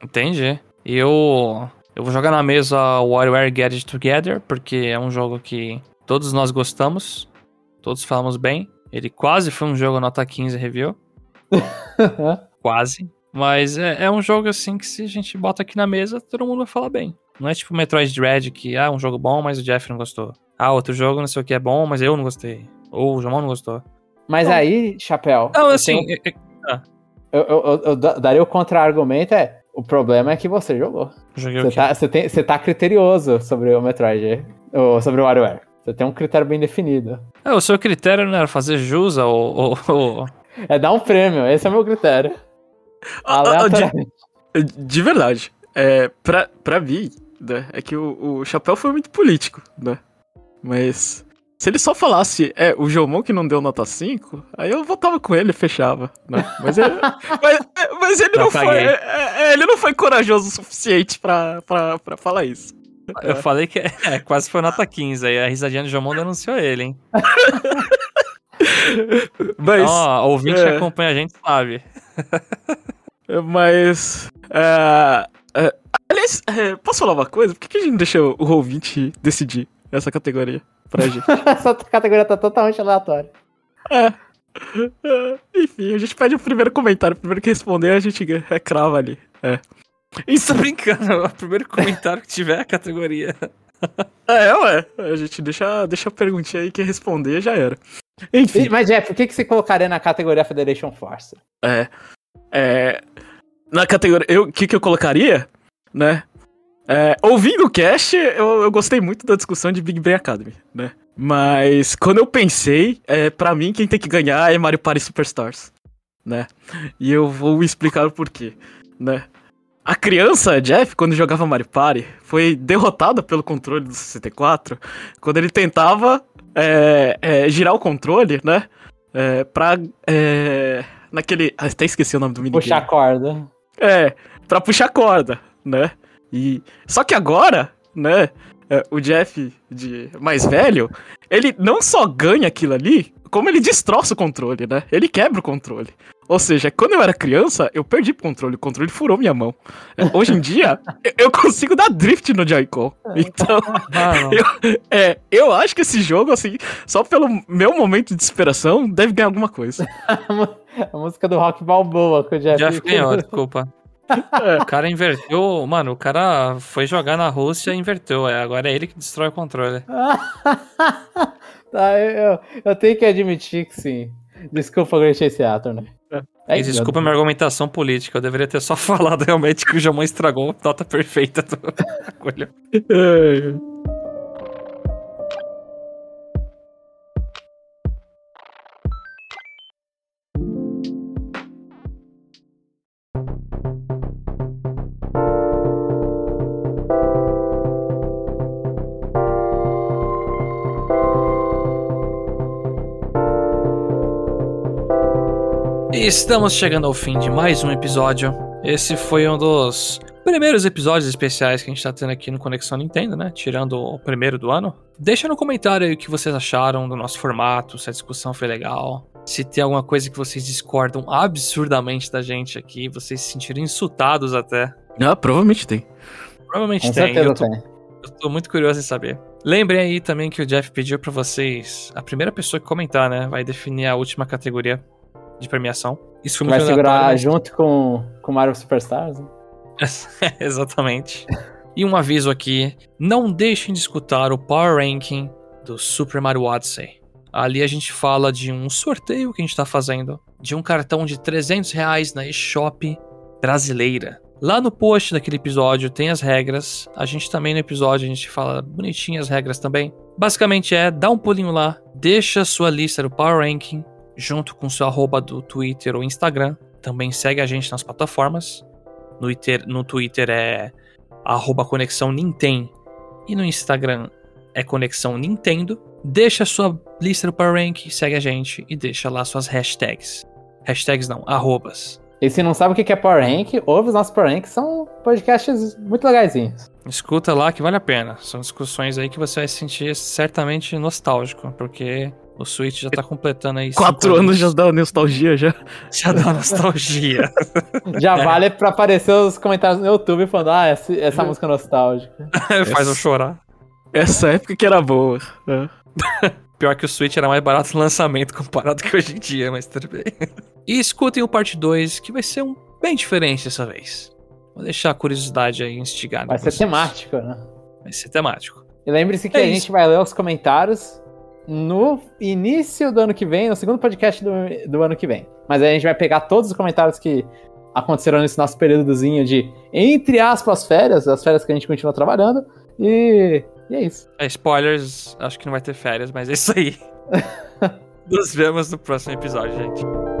Entendi. E eu, eu vou jogar na mesa WarioWare Get It Together, porque é um jogo que todos nós gostamos, todos falamos bem. Ele quase foi um jogo nota 15 review, quase. Mas é, é um jogo assim que se a gente bota aqui na mesa, todo mundo vai falar bem. Não é tipo Metroid Dread, que ah, é um jogo bom, mas o Jeff não gostou. Ah, outro jogo não sei o que é bom, mas eu não gostei. Ou o João não gostou. Mas Bom. aí, Chapéu, Não, assim, tenho- é- eu, eu- eu- eu da- daria o contra-argumento, é, o problema é que você jogou. joguei o Você quê? tá, você, tem, você tá criterioso sobre o Metroid, ou sobre o WarioWare. Você tem um critério bem definido. É, o seu critério não era fazer jus ao, ao- ao- É dar um prêmio, esse é o meu critério. De, de verdade. É, pra, pra mim, né, é que o, o Chapéu foi muito político, né? Mas se ele só falasse, é, o Jomon que não deu nota 5, aí eu votava com ele e fechava, né? Mas, ele, mas, mas ele não foi. é, é, ele não foi corajoso o suficiente pra, pra, pra falar isso. Eu falei que é, quase foi nota 15, aí a risadinha do Jomon denunciou ele, hein? Mas. Ó, ouvinte é. que acompanha a gente sabe. Mas. é, é, aliás, é, posso falar uma coisa? Por que, que a gente não deixa o ouvinte decidir essa categoria pra gente? Essa categoria tá totalmente aleatória. É. É, Enfim, a gente pede o primeiro comentário. O primeiro que responder, a gente é, crava ali. É. Isso, tô brincando. É o primeiro comentário que tiver a categoria. É, ué. A gente deixa, deixa a perguntinha aí que responder já era. Enfim. Mas, Jeff, o que, que você colocaria na categoria Federation Force? É. É. Na categoria. O que, que eu colocaria? Né? É, ouvindo o cast, eu, eu gostei muito da discussão de Big Bang Academy, né? Mas quando eu pensei, é, para mim quem tem que ganhar é Mario Party Superstars, né? E eu vou explicar o porquê, né? A criança, Jeff, quando jogava Mario Party, foi derrotada pelo controle do 64 quando ele tentava é, é, girar o controle, né? É, pra. É, naquele. ah, Até esqueci o nome do minigame. Puxar a corda. É, pra puxar corda, né? E só que agora, né, é, o Jeff de mais velho, ele não só ganha aquilo ali, como ele destroça o controle, né? Ele quebra o controle. Ou seja, quando eu era criança, eu perdi o controle, o controle furou minha mão. É, Hoje em dia, eu- eu consigo dar drift no Joy-Con. Então, Mano, é, eu acho que esse jogo, assim, só pelo meu momento de desesperação, deve ganhar alguma coisa. a música do Rock Balboa que o Jeff... Jeff ganhou, desculpa. O cara inverteu. Mano, o cara foi jogar na Rússia e inverteu. É, agora é ele que destrói o controle. tá, eu, eu- eu tenho que admitir que sim. Desculpa, Great Chase Theater, né? É, desculpa a minha argumentação política, eu deveria ter só falado realmente que o Jamon estragou a nota perfeita do. estamos chegando ao fim de mais um episódio. Esse foi um dos primeiros episódios especiais que a gente tá tendo aqui no Conexão Nintendo, né? Tirando o primeiro do ano. Deixa no comentário aí o que vocês acharam do nosso formato, se a discussão foi legal. Se tem alguma coisa que vocês discordam absurdamente da gente aqui, vocês se sentiram insultados até. Ah, provavelmente tem. Provavelmente Com tem. Eu tô, tem. eu tô muito curioso em saber. Lembrem aí também que o Jeff pediu pra vocês. A primeira pessoa que comentar, né? Vai definir a última categoria de premiação. Isso foi muito Vai segurar junto com, com Mario Superstars. né? Exatamente. E um aviso aqui: não deixem de escutar o Power Ranking do Super Mario Odyssey. Ali a gente fala de um sorteio que a gente tá fazendo, de um cartão de 300 reais na eShop brasileira. Lá no post daquele episódio tem as regras. A gente também no episódio a gente fala bonitinho as regras também. Basicamente é, dá um pulinho lá, deixa a sua lista do Power Ranking junto com seu arroba do Twitter ou Instagram. Também segue a gente nas plataformas. No Twitter, no Twitter é arroba Conexão Nintendo e no Instagram é Conexão Nintendo. Deixa a sua lista do Power Rank, segue a gente e deixa lá suas hashtags. Hashtags não, arrobas. E se não sabe o que é Power Rank, ouve os nossos Power Rank, são podcasts muito legaisinhos. Escuta lá que vale a pena. São discussões aí que você vai se sentir certamente nostálgico, porque o Switch já tá completando aí. Quatro cinco anos já dá nostalgia já. Já dá nostalgia. Já vale pra aparecer os comentários no YouTube falando, ah, essa, essa música é nostálgica. Faz eu chorar. Essa época que era boa. É. Pior que o Switch era mais barato no lançamento comparado com hoje em dia, mas tudo bem. E escutem o parte 2, que vai ser um bem diferente dessa vez. Vou deixar a curiosidade aí instigada. Vai ser vocês. temático, né? Vai ser temático. E lembre-se que É a isso. gente vai ler os comentários no início do ano que vem, no segundo podcast do, do ano que vem. Mas aí a gente vai pegar todos os comentários que aconteceram nesse nosso períodozinho de, entre aspas, férias, as férias que a gente continua trabalhando. E, e é isso. É, spoilers, acho que não vai ter férias, mas é isso aí. Nos vemos no próximo episódio, gente.